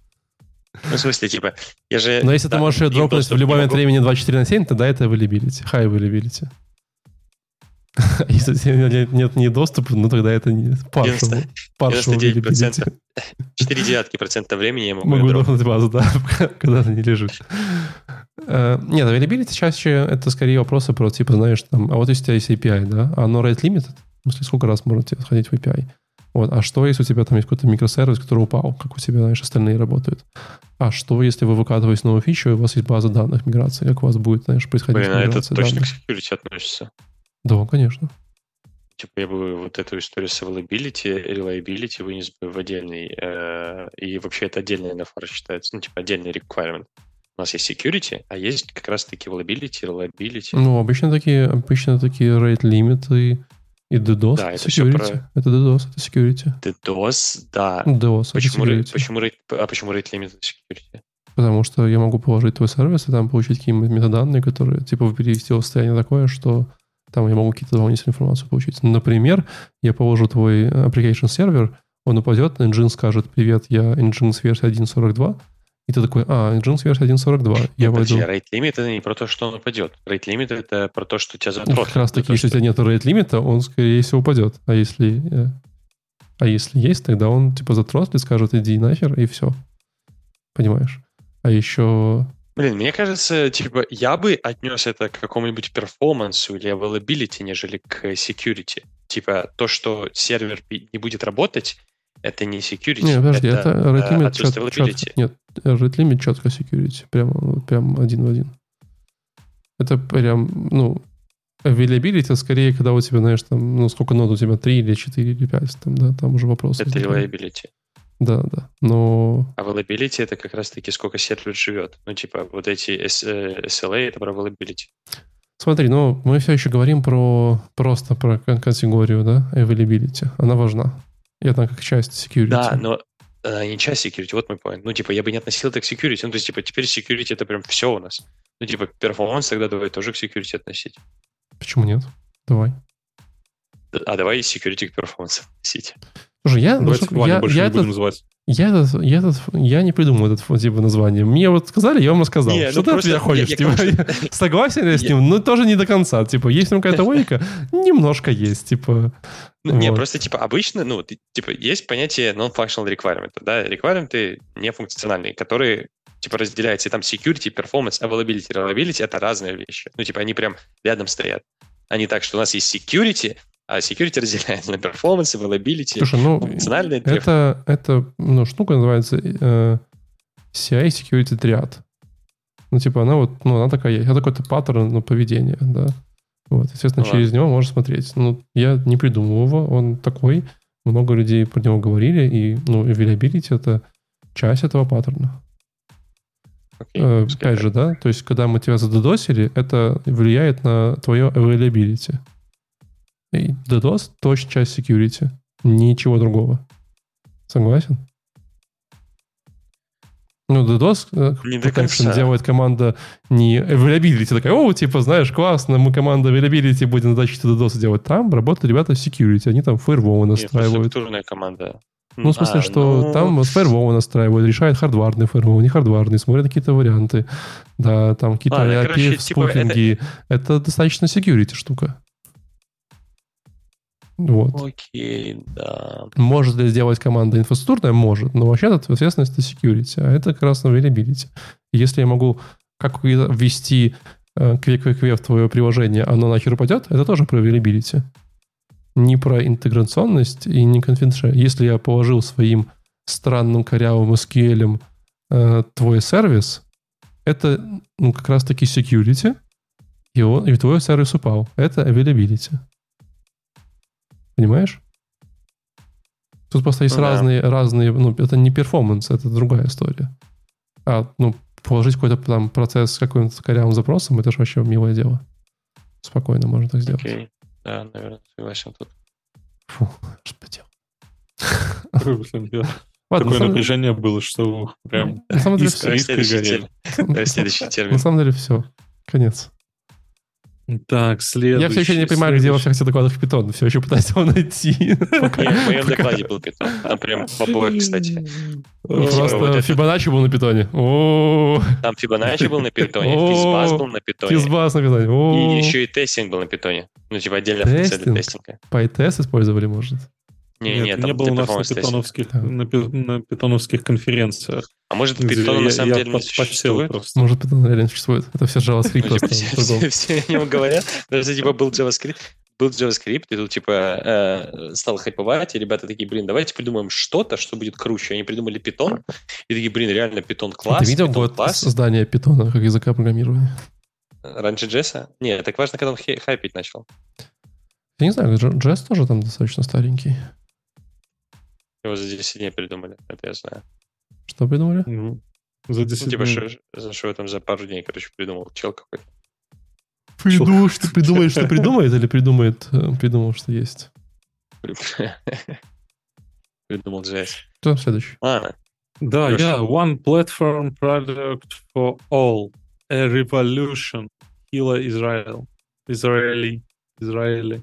Ну, в смысле, типа, я же... Но если да, ты можешь ее дропнуть в любой момент времени 24 на 7, тогда это availability, high availability. Если нет, нет не доступа, ну тогда это не partial. 99%. 4 девятки процента времени я могу Могу дропнуть базу, да, когда она не лежит. Uh, нет, availability чаще это скорее вопросы про, типа, знаешь, там, а вот если у тебя есть API, да, а оно rate limited, в смысле, сколько раз можно сходить в API? Вот, а что, если у тебя там есть какой-то микросервис, который упал, как у тебя, знаешь, остальные работают? А что, если вы выкатываете новую фичу, и у вас есть база данных миграции, как у вас будет, знаешь, происходить Блин, а это точно данных? к security относится. Да, конечно. Типа я бы вот эту историю с availability, reliability вынес бы в отдельный, э, и вообще это отдельный NFR считается, ну, типа отдельный requirement. У нас есть security, а есть как раз-таки availability, reliability. Ну, обычно такие, обычно такие rate лимиты и DDoS да, это security. Про... Это DDoS, это security. DDoS, да. DDoS, почему, это security. Почему, а почему rate limit security? Потому что я могу положить твой сервис и там получить какие-нибудь метаданные, которые, типа, перевести в состояние такое, что там я могу какие-то дополнительные информацию получить. Например, я положу твой application сервер, он упадет, Nginx скажет, привет, я Nginx версия 1.42, и ты такой, а, Nginx версия 1.42. Я Подожди, пойду... rate limit это не про то, что он упадет. Rate limit это про то, что у тебя запрос. Ну, как раз таки, если что... у тебя нет rate лимита, он, скорее всего, упадет. А если, э, а если есть, тогда он типа затрослит, скажет, иди нахер, и все. Понимаешь? А еще Блин, мне кажется, типа, я бы отнес это к какому-нибудь перформансу или availability, нежели к security. Типа, то, что сервер не будет работать, Это не security. Не, подожди, это, это rate limit отсутствие чет- четко, нет, rate limit четко security, прям, вот прям один в один. Это прям, ну, availability скорее, когда у тебя, знаешь, там, ну, сколько нод у тебя, 3 или 4 или 5, там, да, там уже вопрос. Это reliability. Да, да, но Availability это как раз-таки сколько сервер живет. Ну, типа, вот эти S- э, SLA это про availability. смотри, ну, мы все еще говорим про, просто про категорию, да, availability, она важна. Она как часть security. Да, но она не часть security, вот мой point. Ну, типа, я бы не относил это к security. Ну, то есть, типа, теперь security это прям все у нас. Ну, типа, performance тогда давай тоже к security относить. Почему нет? Давай. А давай security к performance относить. Слушай, я, ну, я, больше я не этот будем называть. Я, этот, я, этот, я не придумал этот типа название. Мне вот сказали, я вам рассказал. Не, что ну ты просто меня я- я типа, тому, я согласен ли я с Я- ним? Ну, тоже не до конца. Типа, есть там какая-то логика? Немножко есть. Типа, Ну, Не, Вот. просто, типа, обычно, ну, типа, есть понятие non-functional requirement, да, requirement нефункциональные, которые, типа, разделяются, и там security, performance, availability, reliability — это разные вещи. Ну, типа, они прям рядом стоят. Они так, что у нас есть security, а security разделяется на performance, availability, слушай, ну, функциональные это, это ну, штука называется э, CI Security Triad. Ну, типа, она вот, ну, она такая. Это какой-то паттерн ну, поведения, да. Вот, естественно, Ну, через него можно смотреть. Ну, я не придумал его, он такой. Много людей про него говорили, и, ну, availability — это часть этого паттерна. Окей, Э, Опять же, да, то есть, когда мы тебя задодосили, это влияет на твое availability. DDoS — точно часть security, ничего другого. Согласен? Ну, DDoS, э, Не до конца. делает команда не availability, такая, о, типа, знаешь, классно, мы команда availability будем защиту DDoS делать. Там работают ребята security, они там фаерволы настраивают. Инфраструктурная команда. Ну, в смысле, А, что ну, там с фаервола настраивают, решают хардварный фаервол, не хардварный, смотрят какие-то варианты. Да, там какие-то Ладно, API, короче, типа, спуфинги. это... достаточно security штука. Вот. Окей, да. Может ли сделать команда инфраструктурная? Может. Но вообще это ответственность это security, а это как раз availability. Если я могу как ввести квик-квик в твое приложение, оно нахер упадет, это тоже про availability. Не про интеграционность и не конфиденциальность. Если я положил своим странным корявым SQL э, твой сервис, это ну, как раз-таки security, и, он, и твой сервис упал. Это availability. Понимаешь? Тут просто есть Ну да. разные, разные, ну, это не перформанс, это другая история. А, ну, положить какой-то там процесс с каким-то корявым запросом, это же вообще милое дело. Спокойно можно так сделать. Окей. Да, наверное, согласен тут. Фу, что я- Ладно, Такое напряжение было, что прям на самом деле, искры, горели. следующий термин. на самом деле все. Конец. Так, следующий. Я все еще не понимаю, где во всех этих докладах питон. Все еще пытаюсь его найти. Пока- Не, в моем докладе был питон. Там прям в обоих, кстати. Просто вот это- Фибоначчи был на питоне. Там Фибоначчи был на питоне, FizzBuzz был на питоне. FizzBuzz на питоне. И еще и тестинг был на питоне. Ну, типа отдельная функция для Тестинг? тестинга. PyTest использовали, может. Не, Нет, не, не там было у нас на питоновских, на, на питоновских конференциях. А может, питон на самом я деле не существует? просто. Может, питон реально существует. Это все JavaScript Ну, просто все, все- все о нем говорят. Даже типа был JavaScript, был JavaScript, и тут типа э, стал хайповать, и ребята такие, блин, давайте придумаем что-то, что будет круче. Они придумали питон, и такие, блин, реально питон класс, Ты видел год класс. создания питона как языка программирования? Раньше Джесса? Не, так важно, когда он хайпить начал. Я не знаю, JS тоже там достаточно старенький. Его за 10 дней придумали, это я знаю. Что придумали? Ну, За 10 Ну, типа, дней. что, за что я там за пару дней, короче, придумал. Чел какой-то. Придумал, что придумает, что придумает, или придумает, э, придумал, что есть? Придумал JS. Кто следующий? Ладно. Да, я One Platform Product for All. A Revolution. Hila Israel. Израили. Израили.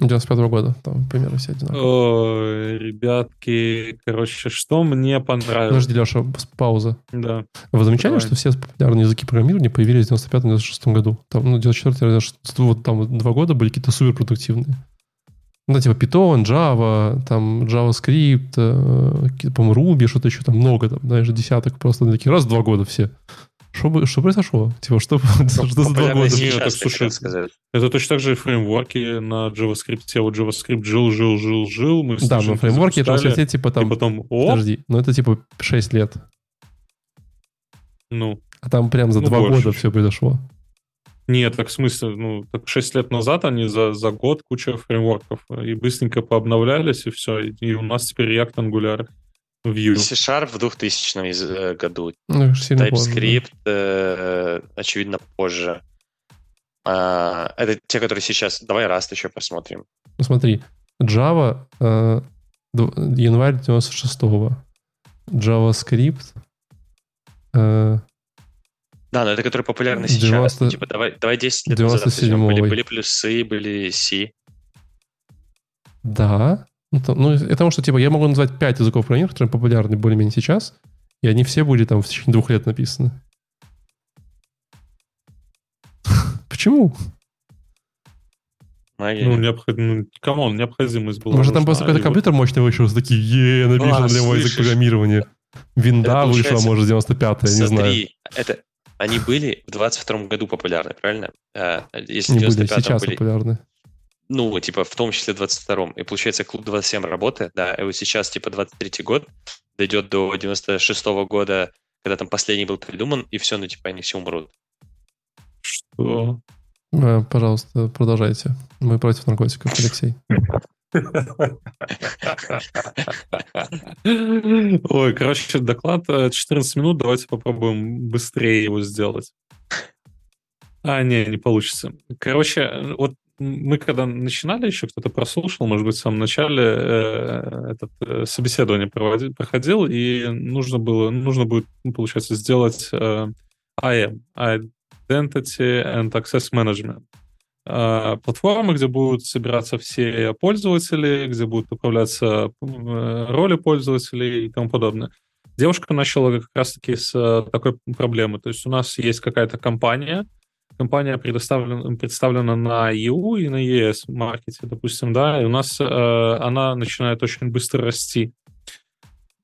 95 года, там примерно все одинаковые. Ой, ребятки, короче, что мне понравилось? Подожди, Леша, пауза. Да. Вы замечали, Давай. что все популярные языки программирования появились в 95-96 году? Там, ну, 94 вот там два года были какие-то суперпродуктивные. Ну, да, типа Python, Java, там JavaScript, э, какие-то, по-моему, Ruby, что-то еще там много, там, знаешь, десяток просто такие раз в два года все. Что, бы- что произошло? Типа, что, что за два года? Нет, так, слушай. Это точно так же и фреймворки на JavaScript. Вот JavaScript жил, жил, жил, жил. Мы Да, но фреймворки это вообще типа И там... потом, оп, Подожди, ну это типа 6 лет. ну, А там прям за Ну, два больше года все произошло. нет, так в смысле, ну, так 6 лет назад они за, за год куча фреймворков и быстренько пообновлялись, и все. И, и у нас теперь React Angular Vue. C-Sharp в 2000 из- э, году. Ну. TypeScript, э, очевидно, позже. А, это те, которые сейчас... Давай Rust еще посмотрим. Ну смотри, Java э, январь 96-го. JavaScript э, Да, но это которые популярны сейчас. 90 Типа, давай, давай 10 лет назад 97-й. возьмем. Были, были плюсы, были C. да. Ну, ну, это потому что, типа, я могу назвать 5 языков программирования, которые популярны более-менее сейчас, и они все были там в течение двух лет написаны. Почему? Магия. Ну, необходимо, ну, come on, необходимость была. Может, там просто и какой-то компьютер мощный вышел, такие, е напишем А, для моего языка программирования. Винда Это вышла, может, 95-я, не знаю. Это... Они были в 22 году популярны, правильно? А, если Не были, 95-м сейчас были... популярны. Ну, типа, в том числе в 22-м. И получается, клуб 27 работает, да, и вот сейчас, типа, 23-й год дойдет до 96-го года, когда там последний был придуман, и все, ну, типа, они все умрут. Что? Э, Пожалуйста, продолжайте. Мы против наркотиков, Алексей. Ой, короче, доклад э, 14 минут, давайте попробуем быстрее его сделать. А, не, не получится. Короче, э, вот мы когда начинали, еще кто-то прослушал, может быть, в самом начале э, этот, э, собеседование проводи- проходил, и нужно было, нужно будет, ну, получается, сделать э, IAM, Identity and Access Management. Э, платформы, где будут собираться все пользователи, где будут управляться э, роли пользователей и тому подобное. Девушка начала как раз-таки с э, такой проблемы. То есть у нас есть какая-то компания, компания предоставлена, представлена на EU и на ES маркете, допустим, да, и у нас э, она начинает очень быстро расти.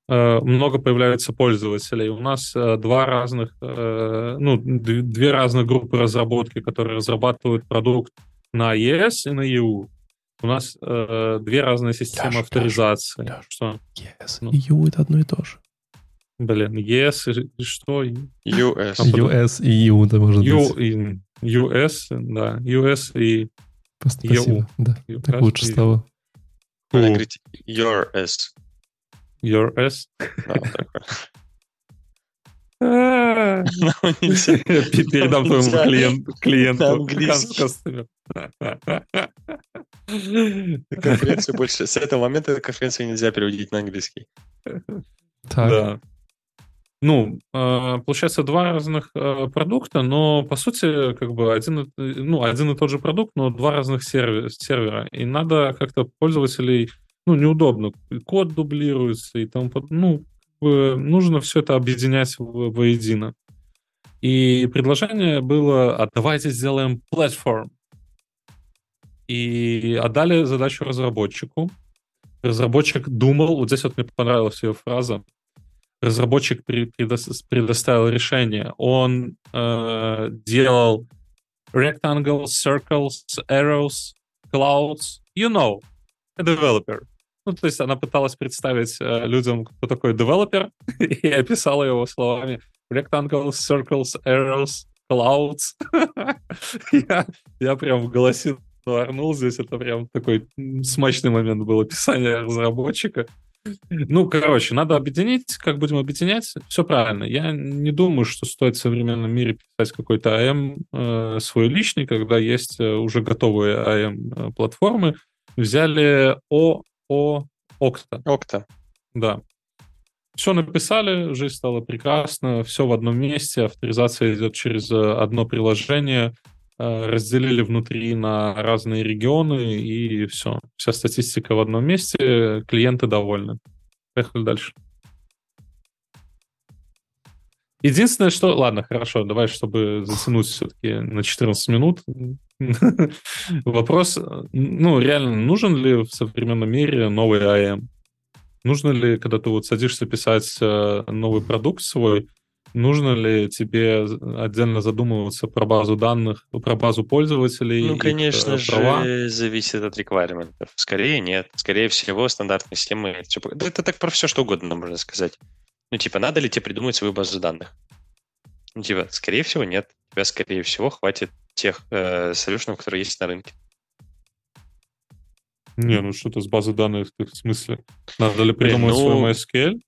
Э, много появляется пользователей. У нас э, два разных, э, ну, две разных группы разработки, которые разрабатывают продукт на ES и на EU. У нас э, две разные системы Лёш, авторизации. Лёш. Что? Yes. Ну. И U это одно и то же. Блин, ES и, и что? US. А потом- US и EU, да, может U, быть. и US, да, US и Просто EU. Спасибо. Да, EU. так лучше стало. Надо U, говорить your S. your S. Да, такое. Передам твоему клиенту. Конференцию больше... С этого момента конференцию нельзя переводить на английский. Так, Да. Ну, э, получается, два разных э, продукта, но по сути, как бы один, ну, один и тот же продукт, но два разных серве- сервера. И надо как-то пользователей, ну, неудобно. Код дублируется и под- Ну, нужно все это объединять воедино. И предложение было, а давайте сделаем платформ. И отдали задачу разработчику. Разработчик думал, вот здесь вот мне понравилась ее фраза, разработчик предоставил решение. Он э, делал rectangles, circles, arrows, clouds. You know, a developer. Ну, то есть она пыталась представить э, людям, кто такой девелопер, и описала его словами rectangles, circles, arrows, clouds. я, я прям в голосину орнул здесь. Это прям такой смачный момент был описание разработчика. Ну, короче, надо объединить. Как будем объединять? Все правильно. Я не думаю, что стоит в современном мире писать какой-то АМ э, свой личный, когда есть э, уже готовые АМ-платформы. Взяли О, О, Окта. Окта. Да. Все написали, жизнь стала прекрасна, все в одном месте, авторизация идет через э, одно приложение, э, разделили внутри на разные регионы, и все. Вся статистика в одном месте, клиенты довольны. Поехали дальше. Единственное, что... Ладно, хорошо, давай, чтобы затянуть все-таки на 14 минут. Вопрос, ну, реально, нужен ли в современном мире новый АМ? Нужно ли, когда ты вот садишься писать э, новый продукт свой, нужно ли тебе отдельно задумываться про базу данных, про базу пользователей? Ну, конечно их, права? же, зависит от реквайрментов. Скорее нет. Скорее всего, стандартные системы... Да это так про все, что угодно можно сказать. Ну, типа, надо ли тебе придумать свою базу данных? Ну, типа, скорее всего, нет. У тебя, скорее всего, хватит тех э, солюшенов, которые есть на рынке. Не, ну что-то с базы данных, в смысле? Надо ли придумать Блин, ну, свой MySQL?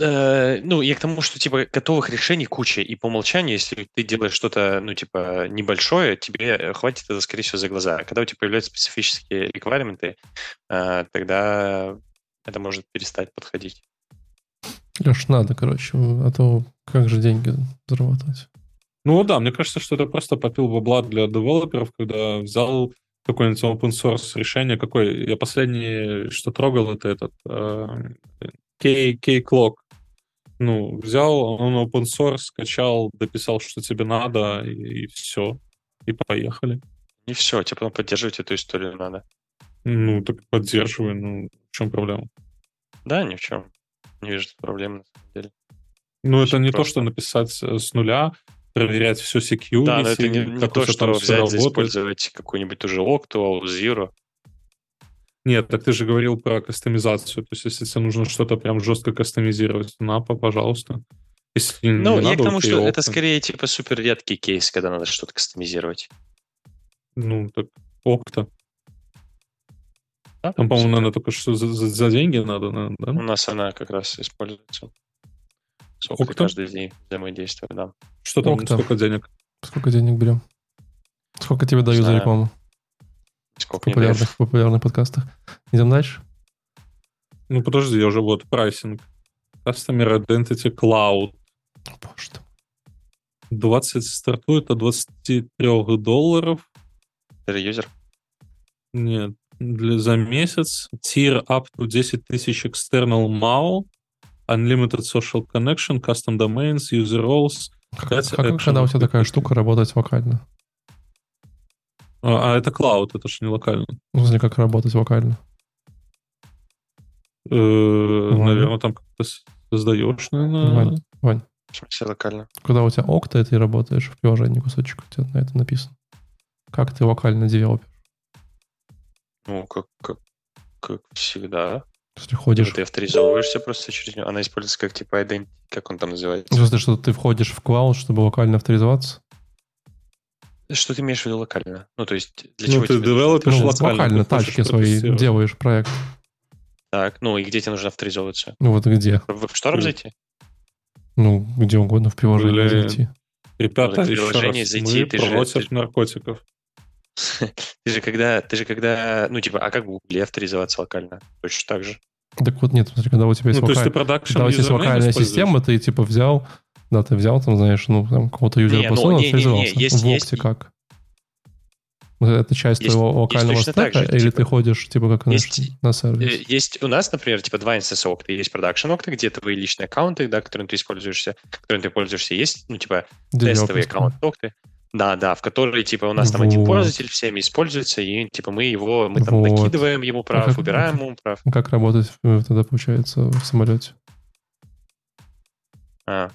Э, ну, я к тому, что, типа, готовых решений куча, и по умолчанию, если ты делаешь что-то, ну, типа, небольшое, тебе хватит это, скорее всего, за глаза. А когда у тебя появляются специфические реквайрменты, э, тогда это может перестать подходить. Леш, надо, короче, а то как же деньги зарабатывать? Ну да, мне кажется, что это просто попил бабла для девелоперов, когда взял какой-нибудь open source решение. Какой? Я последний, что трогал, это этот э, K-Clock. Ну, взял, он open source, скачал, дописал, что тебе надо, и, и все. И поехали. И все, тебе потом поддерживать эту историю надо. Ну, так поддерживай, ну, в чем проблема? Да, ни в чем. Не вижу проблемы, на самом деле. Ну, это не просто. то, что написать э, с нуля, проверять все security. Да, но это не, не то, что взять, использовать какую-нибудь уже Octo, Zero. Нет, так ты же говорил про кастомизацию. То есть, если тебе нужно что-то прям жестко кастомизировать, на, пожалуйста. Если ну, я надо, к тому, что это скорее типа супер редкий кейс, когда надо что-то кастомизировать. Ну, так Окта. Да, Там, по-моему, надо только что за, за, за деньги надо, да? У нас она как раз используется. Сколько каждый день взаимодействия, да. Что там, Окта. сколько денег? Сколько денег берем? Сколько тебе дают за рекламу? Сколько популярных, популярных подкастах. Идем дальше? Ну, подожди, я уже вот прайсинг. Customer Identity Cloud. Боже ты. 20 стартует от 23 долларов. Это юзер? Нет, для, за месяц. Tier up to 10 тысяч external MAU. Unlimited Social Connection, Custom Domains, User Roles. Как, как когда у тебя такая штука работать вокально? А, а это клауд, это же не локально. В смысле, как работать вокально? Э, наверное, там как-то создаешь, наверное. Вань, Вань. В смысле локально? Когда у тебя окта, ты работаешь в приложении кусочек, у тебя на это написано. Как ты локально девелопер? Ну, как, как, как всегда. Если ходишь... Ты авторизовываешься просто через нее. Она используется как типа identity, как он там называется. Смысле, что ты входишь в клауд, чтобы локально авторизоваться? Что ты имеешь в виду локально? Ну, то есть, для ну, чего ты девелопишь ну, локально. локально тачки свои делаешь проект. Так, ну и где тебе нужно авторизовываться? Ну вот где? В App Store зайти? Ну, где угодно в приложение Или... зайти. Ребята, ну, еще раз, зайти, мы ты против же, наркотиков. ты же когда, ты же когда, ну типа, а как в Google авторизоваться локально? Точно так же. Так вот нет, смотри, когда у тебя есть, ну, вокаль... когда у тебя есть вокальная система, ты типа взял да, ты взял там, знаешь, ну, там, какого-то юзера не, ну, не, не, не, есть, в есть, как? Это часть есть, твоего локального стека, же, или типа, ты ходишь, типа, как есть, на сервис? Э, есть у нас, например, типа два инстанса окта. Есть продакшн окта, где твои личные аккаунты, да, которым ты используешься, которым ты пользуешься. Есть, ну, типа, тестовые аккаунты окты. Да, да, в которые, типа, у нас там вот. один пользователь всеми используется, и, типа, мы его, мы там вот. накидываем ему прав, а как, убираем ему прав. Как работать э, тогда, получается, в самолете? А,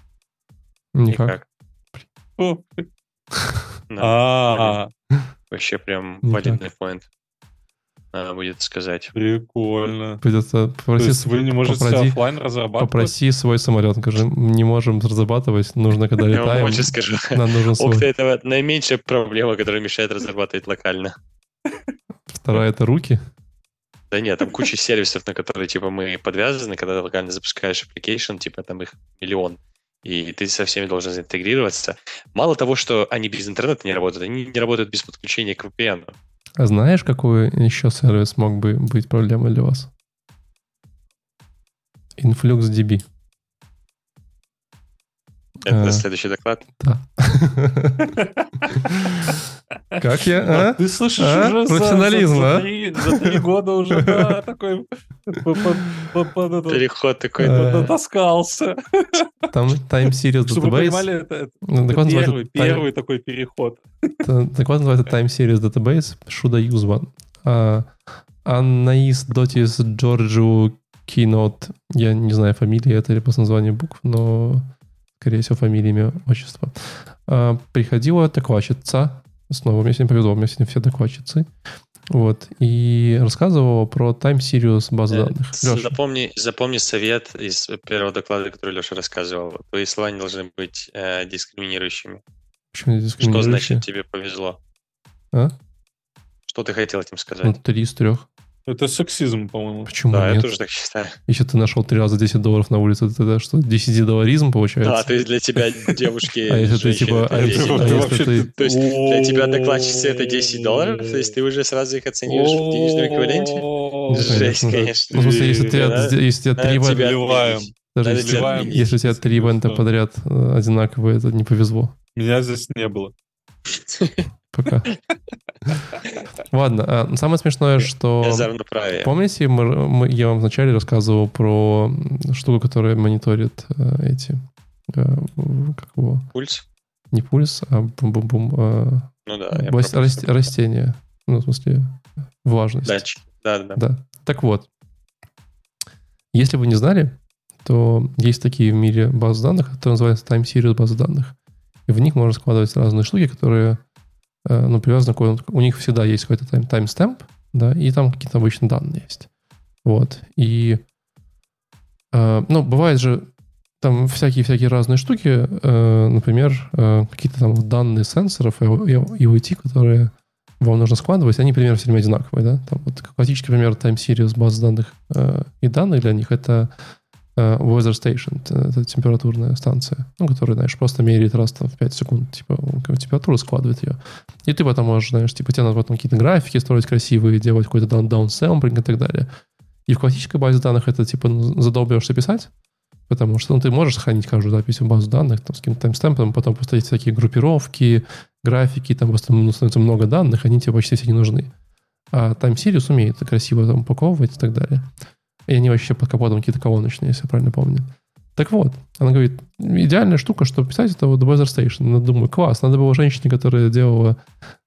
Никак. А, вообще прям валидный поинт. Надо будет сказать. Прикольно. Придется попроси, вы не можете офлайн разрабатывать? Попроси свой самолет. Скажи, не можем разрабатывать, нужно, когда летаем. Я скажу. Нам нужен свой. это наименьшая проблема, которая мешает разрабатывать локально. Вторая — это руки? Да нет, там куча сервисов, на которые, типа, мы подвязаны, когда локально запускаешь application, типа, там их миллион и ты со всеми должен заинтегрироваться. Мало того, что они без интернета не работают, они не работают без подключения к VPN. А знаешь, какой еще сервис мог бы быть проблемой для вас? InfluxDB. Это а, следующий доклад? Да. Как я? А? а? Ты слышишь а? уже профессионализм, за, за, три, года уже такой переход такой натаскался. Там Time Series Чтобы Database. понимали, это, ну, первый, такой переход. Так вот называется Time Series Database, should I use one? Анаис Дотис Джорджу Keynote, я не знаю фамилии это или просто название букв, но скорее всего, фамилия, имя, отчество. А, приходила докладчица, снова мне сегодня повезло, у меня сегодня все докладчицы, вот, и рассказывала про Time Series базы Э, данных. с- Леша, Запомни, запомни совет из первого доклада, который Леша рассказывал. Твои слова не должны быть э, дискриминирующими. почему не Что дискриминирующие? значит тебе повезло? А? Что ты хотел этим Ну, сказать? три из трех. Это сексизм, по-моему. Почему да, я нет? тоже так считаю. Если ты нашел три раза 10 долларов на улице, это, это что, 10-долларизм получается? А, то есть для тебя девушки, А если ты типа... А если 10 а. То есть для тебя докладчицы это 10 долларов? То есть ты уже сразу их оцениваешь в денежном эквиваленте? Жесть, конечно, да. Ну, в смысле, если, ты, Да. если у тебя три даже надо если, если у тебя три ивента подряд э, одинаковые, это не повезло. Меня здесь не было. Пока. Ладно, а самое смешное, что... Помните, мы, мы- я вам вначале рассказывал про штуку, которая мониторит э, эти... э, как его? Пульс? Не пульс, а бум-бум-бум. э, Ну да. раст- растения. Ну, в смысле, влажность. Датчик. Да, да. Да. Так вот, если вы не знали, то есть такие в мире базы данных, которые называются time series базы данных. И в них можно складывать разные штуки, которые, ну, привязаны к У них всегда есть какой-то тайм, таймстемп, да, и там какие-то обычные данные есть. Вот. И, э, ну, бывает же там всякие-всякие разные штуки, э, например, э, какие-то там данные сенсоров и IoT, которые вам нужно складывать, они примерно все время одинаковые, да? Там вот классический пример time series баз данных э, и данных для них это э, weather station, это температурная станция, ну, которая, знаешь, просто меряет раз там в 5 секунд, типа, температуру складывает ее. И ты потом можешь, знаешь, типа, тебе надо потом какие-то графики строить красивые, делать какой-то down, downsampling и так далее. И в классической базе данных это, типа, ну, задолбешься писать, потому что ну, ты можешь сохранить каждую запись в базу данных там, с каким-то таймстемпом, потом поставить всякие группировки, графики, там просто ну, становится много данных, они тебе почти все не нужны. А Time Series умеет красиво там упаковывать и так далее. И они вообще под капотом какие-то колоночные, если я правильно помню. Так вот, она говорит, идеальная штука, чтобы писать, это вот Weather Station. Я думаю, класс, надо было женщине, которая делала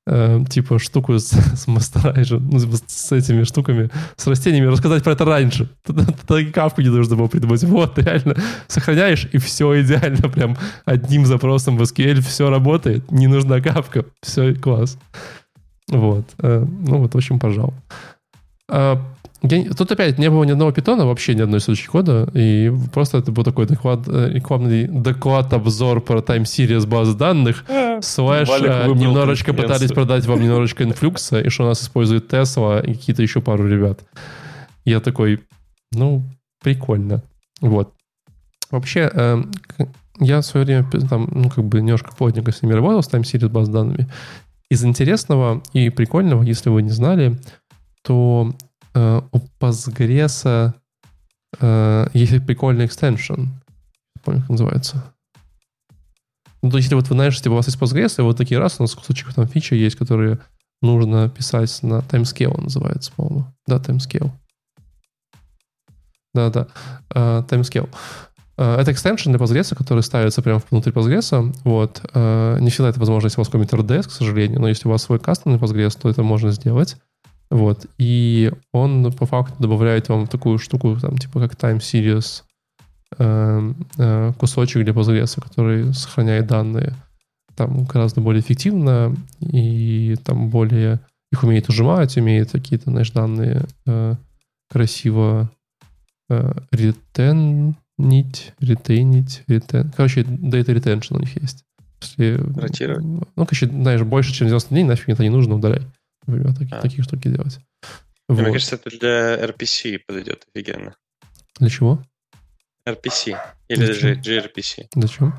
э, типа штуку с, с мастерайжем, ну, с, с этими штуками, с растениями, рассказать про это раньше. Тогда, и капку не нужно было придумать. Вот, реально, сохраняешь, и все идеально, прям одним запросом в SQL все работает, не нужна капка, все, класс. Вот. э, Ну вот, в общем, пожал. Я тут опять не было ни одного питона, вообще ни одной строчки кода, и просто это был такой доклад, э, рекламный доклад-обзор про Time Series баз данных, слэш э, немножечко пытались продать вам немножечко инфлюкса, и что у нас использует Tesla и какие-то еще пару ребят. Я такой, ну, прикольно. Вот. Вообще, э, я в свое время там, ну, как бы немножко плотненько с ними работал, с Time Series баз данными. Из интересного и прикольного, если вы не знали, то у Postgres э, есть прикольный экстеншн. Помню, как называется. Ну, то есть, если вот вы знаете, типа, у вас есть Postgres, и вот такие раз, у нас кусочек там фичи есть, которые нужно писать на timescale, называется, по-моему. Да, timescale. Да-да, э, timescale. Э, Это экстеншн для Postgres, который ставится прямо внутри Postgres. Вот. Э, Не всегда это возможно, если у вас какой-нибудь RDS, к сожалению, но если у вас свой кастомный Postgres, то это можно сделать. Вот. И он по факту добавляет вам такую штуку, там, типа как time series э, э, кусочек для Postgres, который сохраняет данные там гораздо более эффективно и там более их умеет ужимать, умеет какие-то, знаешь, данные э, красиво э, ретенить, ретейнить, ретен... Короче, data retention у них есть. Если, Ротировать. Ну, короче, знаешь, больше, чем 90 дней, нафиг это не нужно, удаляй. Например, такие, А. такие штуки делать. Мне Вот. кажется, это для RPC подойдет офигенно. Для чего? RPC. Или даже gRPC. Зачем?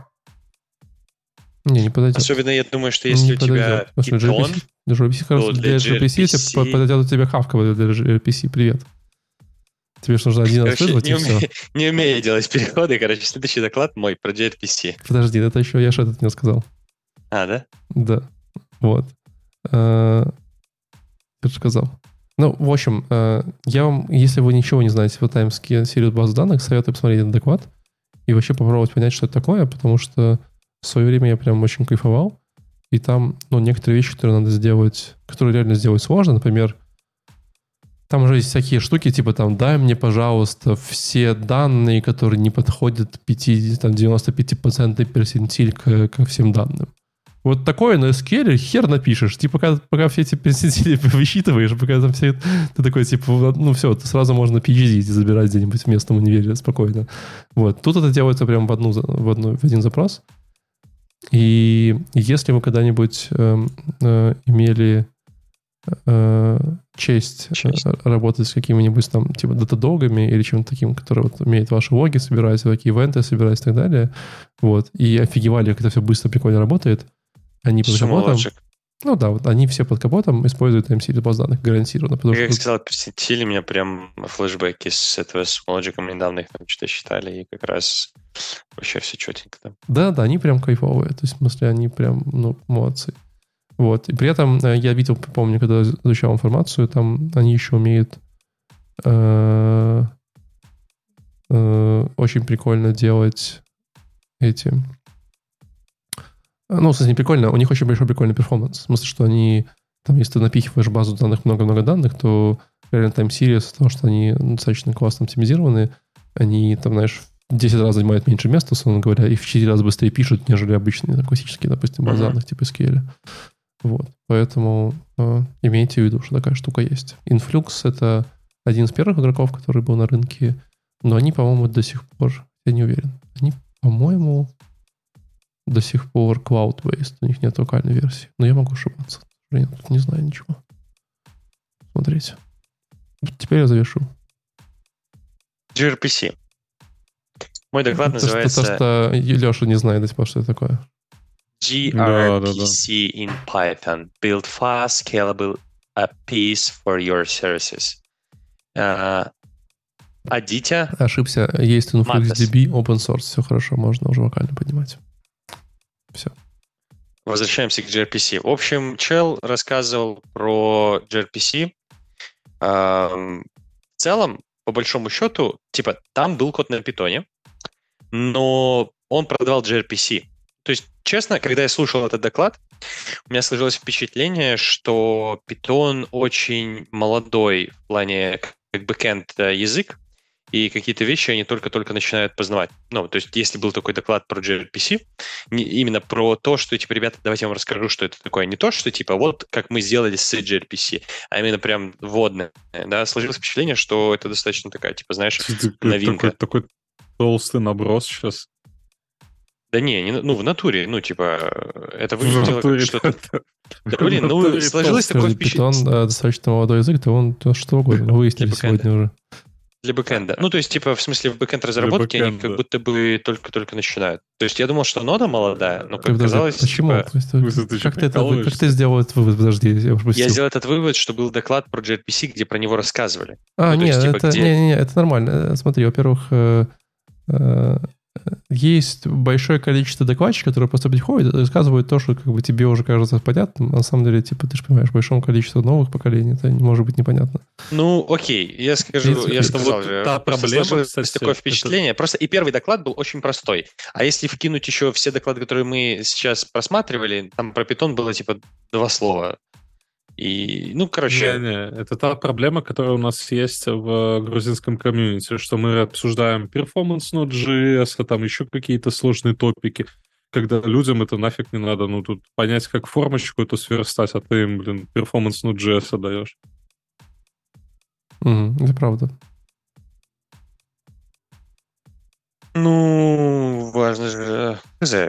Не, не подойдет. Особенно я думаю, что если Не у тебя подойдет. Что Python, Для раз то для gRPC тебе подойдет у тебя хавка для gRPC. Привет. Тебе что нужно один раз вызвать, не, уме- не умею делать переходы. Короче, следующий доклад мой про gRPC. Подожди, это еще я этот не сказал. А, да? Да. Вот. Э, Я же сказал. Ну, в общем, э, я вам, если вы ничего не знаете по таймске серию баз данных, советую посмотреть этот доклад и вообще попробовать понять, что это такое, потому что в свое время я прям очень кайфовал. И там, ну, некоторые вещи, которые надо сделать, которые реально сделать сложно, например, Там уже есть всякие штуки, типа там, дай мне, пожалуйста, все данные, которые не подходят 50, там, 95% персентиль к, ко всем данным. Вот такое на SQL хер напишешь. Типа, пока, пока все эти персентили высчитываешь, пока там все... Ты такой, типа, ну все, сразу можно PhD забирать где-нибудь в местном универе спокойно. Вот. Тут это делается прямо в, одну, в, одну, в один запрос. И если вы когда-нибудь э, э, имели э, честь, честь работать с какими-нибудь там типа датадогами или чем-то таким, который вот умеет ваши логи собирать, такие ивенты собирать и так далее, вот, и офигевали, как это все быстро, прикольно работает, они под капотом... Ну да, вот они все под капотом используют MC для баз данных гарантированно. Потому как что... сказал, персентили меня прям флешбеки с этого с Logic недавно их там что-то считали, и как раз вообще все четенько там. Да, да, они прям кайфовые. То есть, в смысле, они прям, ну, молодцы. Вот. И при этом э, я видел, помню, когда изучал информацию, там они еще умеют э, э, очень прикольно делать эти ну, не прикольно, у них очень большой прикольный перформанс. В смысле, что они, там, если ты напихиваешь базу данных много-много данных, то реально time series, потому что они достаточно классно оптимизированы, они, там, знаешь, в 10 раз занимают меньше места, условно говоря, и в 4 раза быстрее пишут, нежели обычные, там, классические, допустим, базы данных типа SQL. Вот. Поэтому э, имейте в виду, что такая штука есть. Influx — это один из первых игроков, который был на рынке, но они, по-моему, до сих пор, я не уверен, они, по-моему, до сих пор cloud-based, у них нет локальной версии. Но я могу ошибаться. Я тут не знаю ничего. Смотрите. Теперь я завершу. gRPC. Мой доклад то, называется... Что, то, что Леша не знает до сих пор, что это такое. gRPC да, да, да. in Python. Build fast, scalable a piece for your services. Uh, а Дитя... Ошибся. Есть InfluxDB, open source. Все хорошо, можно уже вокально поднимать. Все. Возвращаемся к gRPC. В общем, Чел рассказывал про gRPC. В целом, по большому счету, типа, там был код на питоне, но он продавал gRPC. То есть, честно, когда я слушал этот доклад, у меня сложилось впечатление, что Python очень молодой в плане как бэкэнд э, язык, и какие-то вещи они только-только начинают познавать. Ну, то есть, если был такой доклад про gRPC, не, именно про то, что, типа, ребята, давайте я вам расскажу, что это такое. Не то, что, типа, вот как мы сделали с gRPC, а именно прям вводное. Да, сложилось впечатление, что это достаточно такая, типа, знаешь, новинка. Такой, такой толстый наброс сейчас. Да не, не, ну в натуре, ну типа это выглядело как что-то. Да блин, ну сложилось такое впечатление. Питон достаточно молодой язык, то он что угодно выяснили сегодня уже. Для бэкэнда. Ну, то есть, типа, в смысле, в бэкэнд разработки они как будто бы только-только начинают. То есть, я думал, что нода молодая, но как оказалось... Почему? Типа... Как, ты это, как ты сделал этот вывод? Подожди, я Я сделал этот вывод, что был доклад про gRPC, где про него рассказывали. А, ну, нет, есть, типа, это, где... не, не, это нормально. Смотри, во-первых, э, э, есть большое количество докладчиков, которые просто приходят и рассказывают то, что как бы тебе уже кажется понятным, а на самом деле, типа, ты же понимаешь, большому количеству новых поколений это может быть непонятно. Ну, окей, я скажу, я сказал же, та проблема, кстати, такое впечатление. Это... Просто и первый доклад был очень простой. А если вкинуть еще все доклады, которые мы сейчас просматривали, там про питон было типа два слова. И, ну, короче... Не, не, это та проблема, которая у нас есть в грузинском комьюнити, что мы обсуждаем performance Node.js, а там еще какие-то сложные топики, когда людям это нафиг не надо, ну, тут понять, как формочку эту сверстать, а ты им, блин, performance Node.js отдаешь. Mm, это правда. Ну, важно же...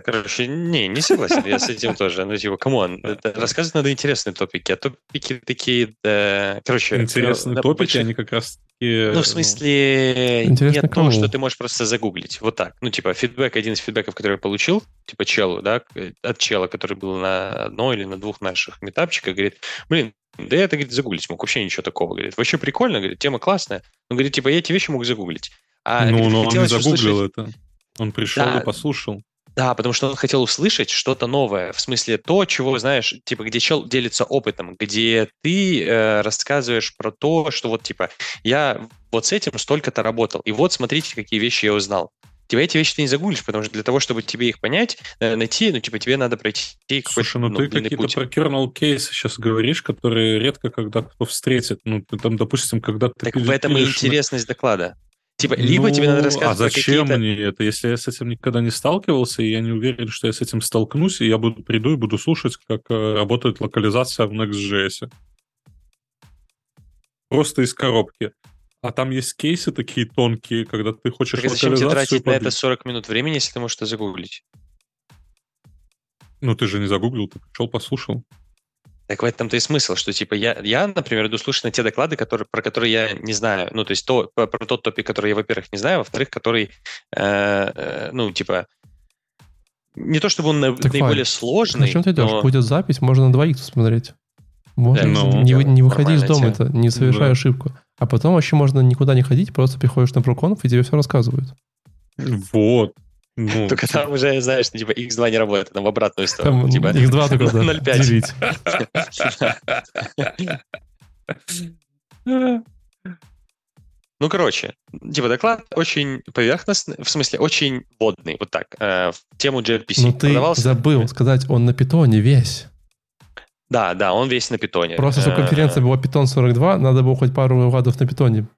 Короче, не, не согласен я с этим тоже. Ну, типа, come on, рассказывать надо интересные топики, а топики такие, да... Короче... Интересные да, топики, больше... они как раз такие... Ну, в смысле, Интересно нет кому? того, что ты можешь просто загуглить. Вот так. Ну, типа, фидбэк, один из фидбэков, который я получил, типа, челу, да, от чела, который был на одной или на двух наших метапчиках, говорит, блин, да я это, говорит, загуглить мог, вообще ничего такого, говорит. Вообще прикольно, говорит, тема классная. Он говорит, типа, я эти вещи мог загуглить. А, ну, но он не загуглил услышать... это. Он пришел да, и послушал. Да, потому что он хотел услышать что-то новое, в смысле то, чего, знаешь, типа, где чел делится опытом, где ты э, рассказываешь про то, что вот, типа, я вот с этим столько-то работал, и вот смотрите, какие вещи я узнал. Типа эти вещи ты не загуглишь, потому что для того, чтобы тебе их понять, э, найти, ну, типа тебе надо пройти какой-то Слушай, ну, ну ты какие-то путь. про kernel кейсы сейчас говоришь, которые редко когда кто встретит. Ну, ты там, допустим, когда ты... Так в этом и интересность доклада. Типа, либо ну, тебе надо ну, рассказывать А зачем мне это, если я с этим никогда не сталкивался, и я не уверен, что я с этим столкнусь, и я буду приду и буду слушать, как э, работает локализация в Next.js. Просто из коробки. А там есть кейсы такие тонкие, когда ты хочешь так зачем тебе тратить побить? на это 40 минут времени, если ты можешь это загуглить? Ну, ты же не загуглил, ты пришел, послушал. Так в этом-то и смысл, что типа я, я, например, иду слушать на те доклады, которые, про которые я не знаю. Ну, то есть то, про, про тот топик, который я, во-первых, не знаю, во-вторых, который, э, э, ну, типа, не то чтобы он так наиболее файн. сложный. На чем ты идешь? Но... Будет запись, можно на двоих посмотреть. Можно, да, ну, не, не выходи из дома, это не совершай да. ошибку. А потом вообще можно никуда не ходить, просто приходишь на проконф, и тебе все рассказывают. Вот. Ну, только там уже, знаешь, типа X2 не работает, там в обратную сторону. Там типа X2 только да, 0,5. делить. Ну, короче, типа доклад очень поверхностный, в смысле, очень водный, вот так, э, в тему gRPC. Ну, ты Продавался... забыл сказать, он на питоне весь. Да, да, он весь на питоне. Просто, чтобы конференция была Python 42, надо было хоть пару выкладов на питоне.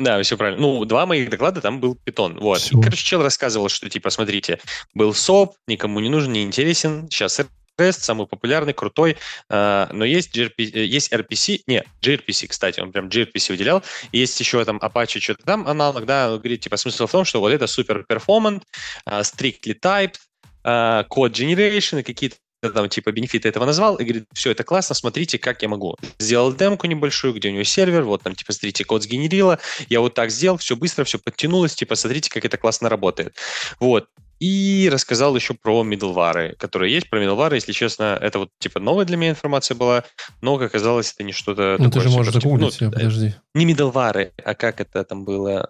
Да, все правильно. Ну, два моих доклада там был питон. Вот. И, короче, чел рассказывал, что, типа, смотрите, был SOAP, никому не нужен, не интересен. Сейчас REST, самый популярный, крутой, э, но есть, GRP, э, есть RPC, не, gRPC, кстати, он прям gRPC выделял, есть еще там Apache, что-то там аналог, да, говорит, типа, смысл в том, что вот это супер performant, uh, strictly typed, uh, code generation и какие-то там типа бенефиты этого назвал и говорит, все, это классно, смотрите, как я могу. Сделал демку небольшую, где у него сервер, вот там типа, смотрите, код сгенерила, я вот так сделал, все быстро, все подтянулось, типа, смотрите, как это классно работает. Вот. И рассказал еще про middleware, которые есть. Про middleware, если честно, это вот типа новая для меня информация была, но, как оказалось, это не что-то Ну, ты же можешь типа, загуглить, ну, подожди. Не middleware, а как это там было?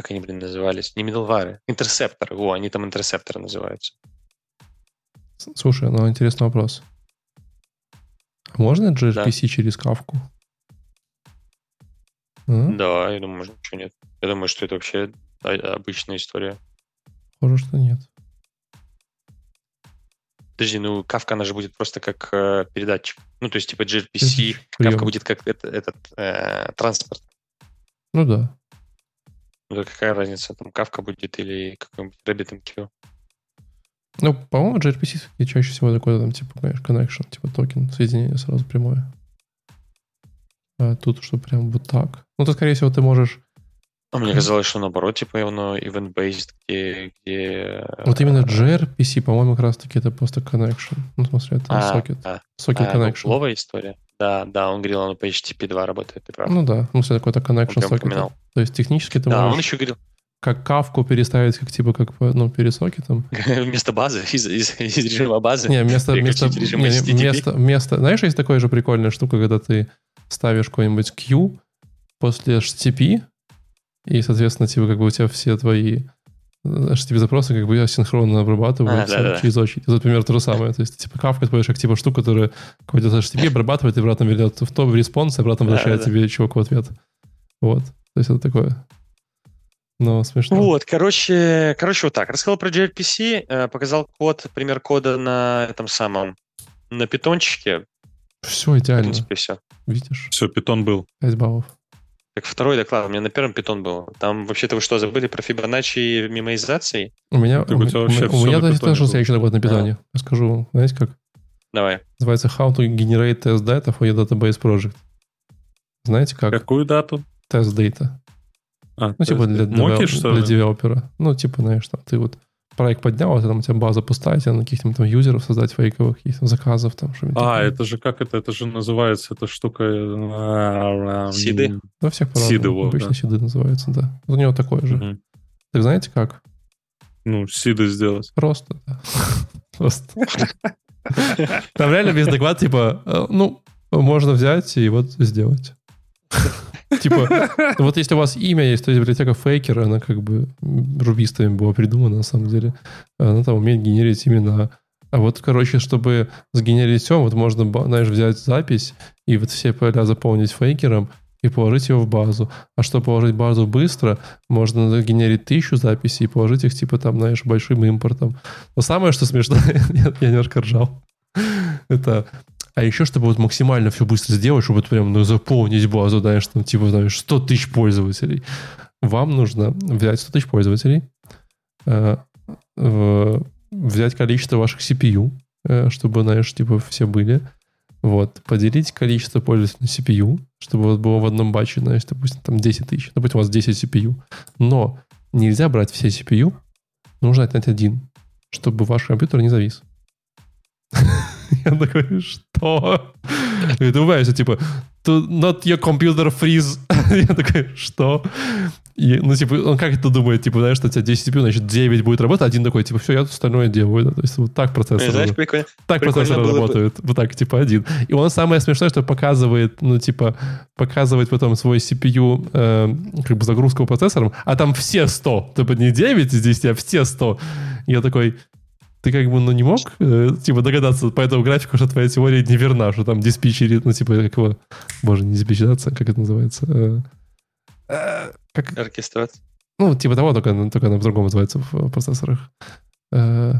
Как они, блин, назывались? Не middleware, интерсепторы. О, они там интерсепторы называются. Слушай, ну интересный вопрос. Можно gRPC да. через кавку? А? Да, я думаю, можно, что нет. Я думаю, что это вообще обычная история. Похоже, что нет. Подожди, ну кавка, она же будет просто как э, передатчик. Ну, то есть, типа gRPC, кавка будет как это, этот э, транспорт. Ну да. Ну, какая разница, там кавка будет или какой-нибудь RabbitMQ? Ну, по-моему, gRPC чаще всего такой, там, типа, конечно, connection, типа токен, соединение сразу прямое. А тут что прям вот так. Ну, то, скорее всего, ты можешь... А мне казалось, что наоборот, типа, оно event-based, где, где... Вот именно gRPC, по-моему, как раз-таки это просто connection. Ну, в смысле, это а, socket. Да. Socket а, connection. Новая история. Да, да, он говорил, оно по HTTP 2 работает, ты прав. Ну да, ну, все какой-то connection socket. То есть технически ты да, можешь... он еще говорил, как кавку переставить, как типа как ну, пересокетом. Вместо базы, из, из, из режима базы. Не, вместо, вместо, не, вместо, вместо, знаешь, есть такая же прикольная штука, когда ты ставишь какой-нибудь Q после HTTP, и, соответственно, типа как бы у тебя все твои HTTP-запросы как бы синхронно обрабатываются а, да, да. через очередь. Это, например, то же самое. То есть, типа, кавка, это как типа штука, которая какой-то HTTP обрабатывает и обратно ведет в топ response, и обратно возвращает да, да. тебе чувак в ответ. Вот. То есть это такое. Но смешно. Вот, короче, короче, вот так. Рассказал про gRPC, э, показал код, пример кода на этом самом, на питончике. Все идеально. В принципе, все. Видишь? Все, питон был. 5 баллов. Так второй доклад, у меня на первом питон был. Там вообще-то вы что, забыли про Фибоначчи и мемоизации? У меня, у, у, у, меня даже тоже следующий доклад на питоне. Да. Расскажу, знаете как? Давай. Называется How to Generate Test Data for your Database Project. Знаете как? Какую дату? Test Data. А, ну, типа для, моки, девел, для девелопера. Ну, типа, знаешь, там, ты вот проект поднял, а там у тебя база пустая, тебе на каких-то там юзеров создать фейковых каких-то заказов там. Что а, такое. это же как это? Это же называется, эта штука... Э, сиды? Во всех Сиды, вот, Обычно да. сиды называются, да. У него такое же. Угу. Так знаете как? Ну, сиды сделать. Просто, да. Просто. Там реально весь доклад, типа, э, ну, можно взять и вот сделать. Типа, вот если у вас имя есть, то есть библиотека Faker, она как бы рубистами была придумана, на самом деле. Она там умеет генерить именно... А вот, короче, чтобы сгенерить все, вот можно, знаешь, взять запись и вот все поля заполнить фейкером, и положить ее в базу. А чтобы положить базу быстро, можно генерить тысячу записей и положить их, типа, там, знаешь, большим импортом. Но самое, что смешно, я немножко ржал, это а еще, чтобы вот максимально все быстро сделать, чтобы вот прям ну, заполнить базу, знаешь, там, типа, знаешь, 100 тысяч пользователей. Вам нужно взять 100 тысяч пользователей, э, э, взять количество ваших CPU, э, чтобы, знаешь, типа, все были, вот, поделить количество пользователей на CPU, чтобы вас было в одном батче, знаешь, допустим, там 10 тысяч, допустим, у вас 10 CPU. Но нельзя брать все CPU, нужно отнять один, чтобы ваш компьютер не завис. Я такой, что? И ты убавишься, типа, not your computer freeze. Я такой, что? И, ну, типа, он как это думает, типа, знаешь, что у тебя 10 CPU, значит, 9 будет работать, один такой, типа, все, я тут остальное делаю. Да? То есть вот так процессор. Знаешь, прикольно. Так прикольно процессор было бы-. Вот так, типа, один. И он самое смешное, что показывает, ну, типа, показывает потом свой CPU, э, как бы загрузку процессором, а там все 100. Типа, не 9 из 10, а все 100. И я такой, ты как бы, ну, не мог, э, типа, догадаться по этому графику, что твоя теория не верна, что там диспетчери, ну, типа, как его, боже, не диспетчерация, как это называется? Э, э, как, Оркестрация. ну, типа того, только, только она по-другому называется в процессорах. Э,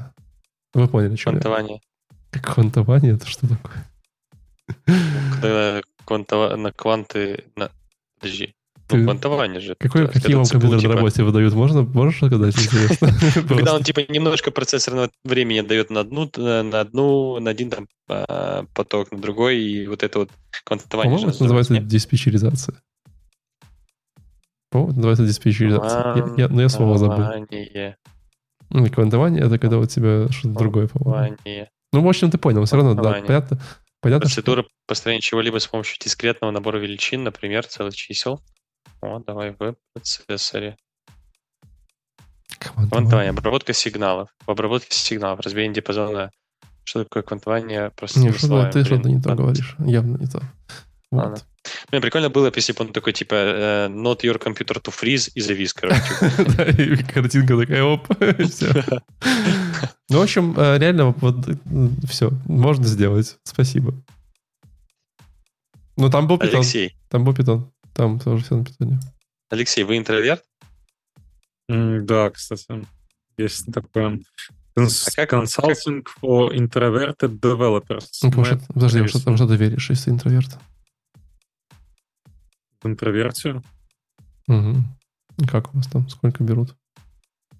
Вы поняли, что я? Квантование. Как квантование, это что такое? Когда квантова- на кванты... На... Подожди. Ты- Ну, квантование же. Какой, Это какие вам компьютеры типа, на работе выдают? Можно, можешь сказать, интересно? Когда он типа немножко процессорного времени отдает на одну, на одну, на один там а, поток, на другой, и вот это вот квантование. По-моему, это называется диспетчеризация. По-моему, это называется диспетчеризация. Но я слово забыл. Квантование. Ну, Квантование — это когда у тебя что-то другое, по-моему. Ну, в общем, ты понял. Все равно, да, понятно. Понятно, что... Процедура построения чего-либо с помощью дискретного набора величин, например, целых чисел. О, давай в процессоре. Квантование. Обработка сигналов. В обработке сигналов. Разбиение диапазона. Что такое квантование? Не, Простыми что-то словами. ты что-то не то ладно. говоришь. Явно не то. Ладно. Вот. Блин, прикольно было, бы, если бы он такой, типа, э, not your computer to freeze и завис, короче. Да, и картинка такая, оп, всё. Ну, в общем, э, реально, вот все, можно сделать. Спасибо. Ну, там был питон. Алексей, Там был питон. Там тоже все на питоне. Алексей, вы интроверт? М, Да, кстати, есть такое. Cons- А как- Consulting for Introverted Developers. Ну, потому что- подожди, что, Харрисон. во что ты веришь, если интроверт? В интровертию. Мгм. Как у вас там? Сколько берут?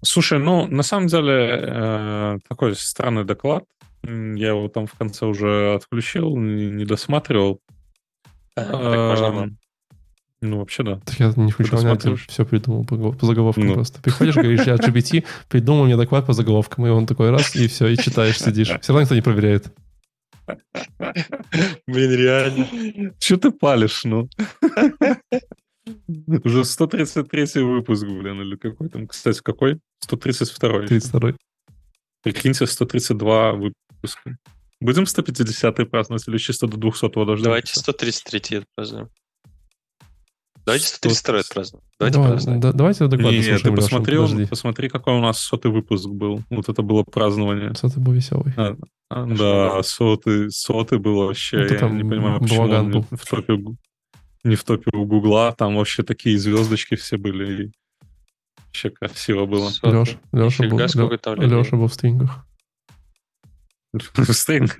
Слушай, ну, на самом деле, э, такой странный доклад. Я его там в конце уже отключил, не не досматривал. А, так можно было. Ну, вообще, да. Так я не я досматриваешь? все придумал по, по заголовкам Ну. просто. Приходишь, говоришь, я GBT, придумал мне доклад по заголовкам, и он такой раз, и все, и читаешь, сидишь. Все равно никто не проверяет. Блин, реально. Че ты палишь, ну? Уже 133 выпуск, блин, или какой там? Кстати, какой? 132. 32 Прикиньте, 132 выпуска. Будем 150 праздновать или чисто до 200 дождемся? Давайте 133 отпразднуем. Давайте 100. 132 отпразднуем. Давайте Давай, празднуем. да- Давайте доклад Не, не, ты дослушаем, Леша, посмотри, какой у нас сотый выпуск был. Вот это было празднование. Ты был веселый. А, а, да, сотый, сотый был вообще. Это я там не понимаю, почему был. не в топе, не в топе у Гугла. Там вообще такие звездочки все были. И вообще красиво было. Сотый. Леша, Леша был. Леша был в стрингах. Стринг.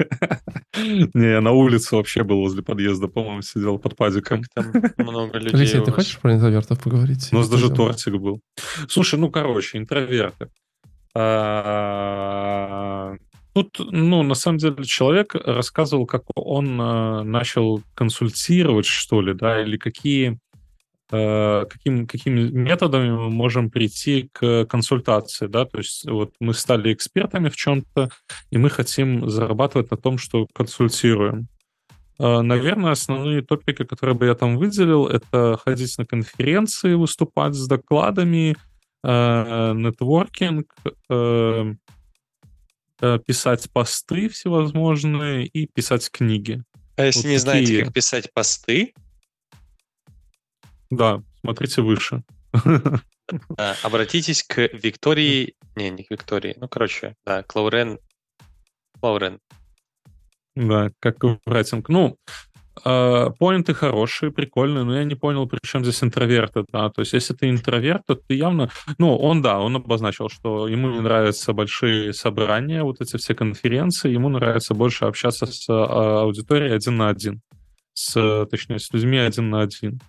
Не, я на улице вообще был возле подъезда, по-моему, сидел под падиком. Там много людей Алексей, ты хочешь про интровертов поговорить? У нас даже тортик был. Слушай, ну, короче, интроверты. А, Тут, ну, на самом деле, человек рассказывал, как он э, начал консультировать, что ли, да, или какие, каким, какими методами мы можем прийти к консультации, да, то есть вот мы стали экспертами в чем-то, и мы хотим зарабатывать на том, что консультируем. Э, Наверное, основные топики, которые бы я там выделил, это ходить на конференции, выступать с докладами, э, нетворкинг, э, э, писать посты всевозможные и писать книги. А если Вот не знаете, такие. как писать посты, Да, смотрите выше. а, обратитесь к Виктории... Не, не к Виктории. Ну, короче, да, к Лаурен. Лаурен. Да, как рейтинг. Ну, Uh, поинты хорошие, прикольные, но я не понял, при чем здесь интроверты, да, то есть если ты интроверт, то ты явно, ну, он, да, он обозначил, что ему не нравятся большие собрания, вот эти все конференции, ему нравится больше общаться с а, аудиторией один на один, с, точнее, с людьми один на один.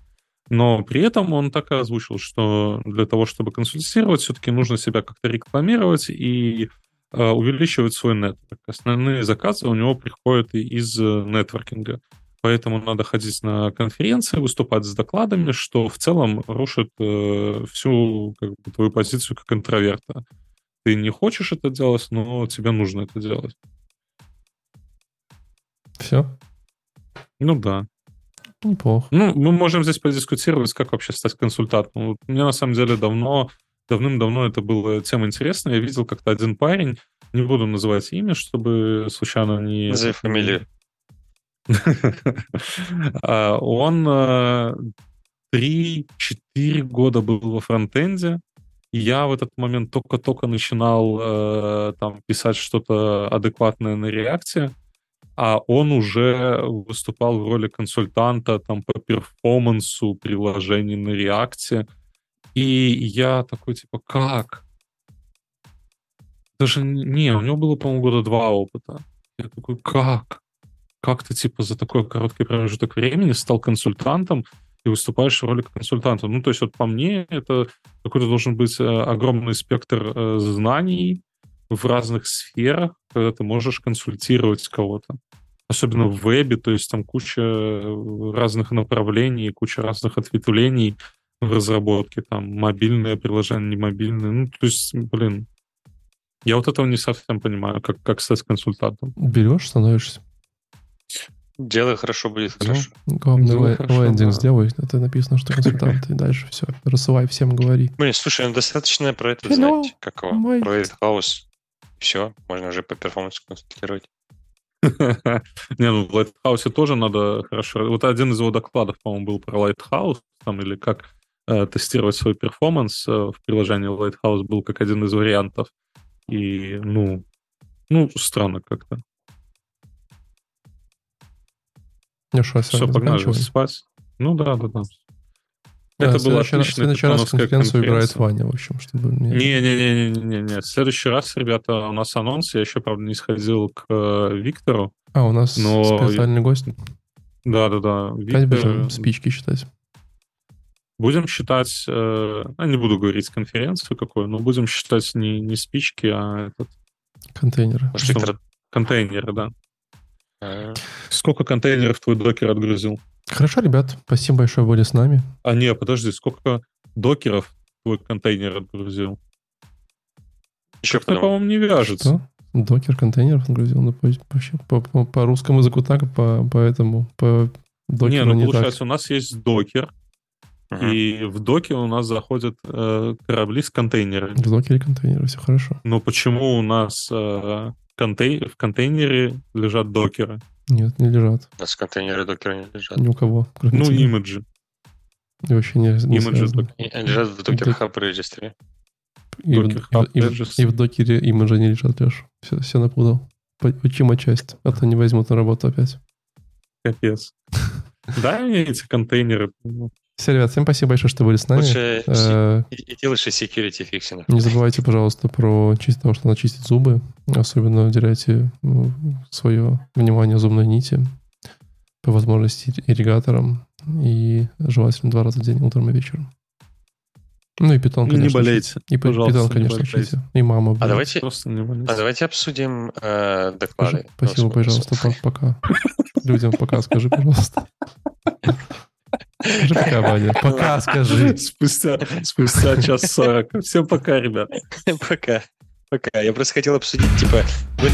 Но при этом он так и озвучил, что для того, чтобы консультировать, все-таки нужно себя как-то рекламировать и э, увеличивать свой нетворк. Основные заказы у него приходят из э, нетворкинга. Поэтому надо ходить на конференции, выступать с докладами, что в целом рушит э, всю как бы, твою позицию как интроверта. Ты не хочешь это делать, но тебе нужно это делать. Все? Ну да. Неплохо. Ну, мы можем здесь подискутировать, как вообще стать консультантом. Вот мне на самом деле давно, давным-давно это была тема интересная. Я видел как-то один парень, не буду называть имя, чтобы случайно не... Назови фамилию. А, он 3-4 э, года был во фронтенде, и я в этот момент только-только начинал э, там писать что-то адекватное на реакте, а он уже выступал в роли консультанта там по перформансу приложений на реакте. И я такой, типа, как? Даже не, у него было, по-моему, года два опыта. Я такой, как? как ты, типа, за такой короткий промежуток времени стал консультантом и выступаешь в роли консультанта. Ну, то есть, вот по мне, это какой-то должен быть э, огромный спектр э, знаний в разных сферах, когда ты можешь консультировать кого-то. Особенно в вебе, то есть там куча э, разных направлений, куча разных ответвлений в разработке, там мобильное приложение, не мобильное. Ну, то есть, блин, я вот этого не совсем понимаю, как, как стать консультантом. Берешь, становишься. Делай хорошо, будет ну, хорошо. Главное, Делай хорошо, лендинг да. сделай. Это написано, что консультант, и дальше все. Рассылай всем, говори. Блин, слушай, ну достаточно про это Hello, знать. Как его? My... Про Lighthouse. Все, можно уже по перформансу консультировать. Не, ну в Lighthouse тоже надо хорошо... Вот один из его докладов, по-моему, был про Lighthouse, там, или как э, тестировать свой перформанс э, в приложении Lighthouse был как один из вариантов. И, ну, ну, странно как-то. Ну что, все, погнали спать. Ну да, да, да. Это было отлично. В следующий раз конференцию играет Ваня, в общем, чтобы... Не-не-не-не-не. В следующий раз, ребята, у нас анонс. Я еще, правда, не сходил к э, Виктору. А, у нас но... специальный гость? Да-да-да. Виктор... будем спички считать. Будем считать... Э, а не буду говорить конференцию какую, но будем считать не, не спички, а этот... Контейнеры. Что? Контейнеры, да. Сколько контейнеров твой докер отгрузил? Хорошо, ребят, спасибо большое, были с нами. А не, подожди, сколько докеров твой контейнер отгрузил? Еще кто по-моему, не вяжется. Что? Докер контейнеров отгрузил, ну, вообще по, по, по русскому языку так, по, по этому, по докеру не, ну, не получается, так. у нас есть докер, uh-huh. и в доке у нас заходят э, корабли с контейнерами. В докере контейнеры, все хорошо. Но почему у нас э, контей... в контейнере лежат докеры. Нет, не лежат. У нас контейнеры докера не лежат. Ни у кого. Ну, тебя. имиджи. И вообще не, не имиджи лежат в докер хаб регистре. И, в, и, и, и в докере имиджи не лежат, Леш. Все, все напутал. Учима часть, а то не возьмут на работу опять. Капец. Дай мне эти контейнеры. Все, ребят, всем спасибо большое, что были с нами. Лучше э, иди лучше security fixing. Не забывайте, пожалуйста, про чисто того, что надо чистить зубы. Особенно уделяйте ну, свое внимание зубной нити. По возможности ирригатором. И желательно два раза в день, утром и вечером. Ну и питон, конечно. Не болейте. И питон, конечно, учите. И мама. А давайте, а давайте обсудим э, доклады. Спасибо, пожалуйста, пока. Людям пока скажи, пожалуйста. Скажи пока, Ваня. Пока скажи. Спустя, спустя час сорок. Всем пока, ребят. Пока. Пока. Я просто хотел обсудить, типа, вы,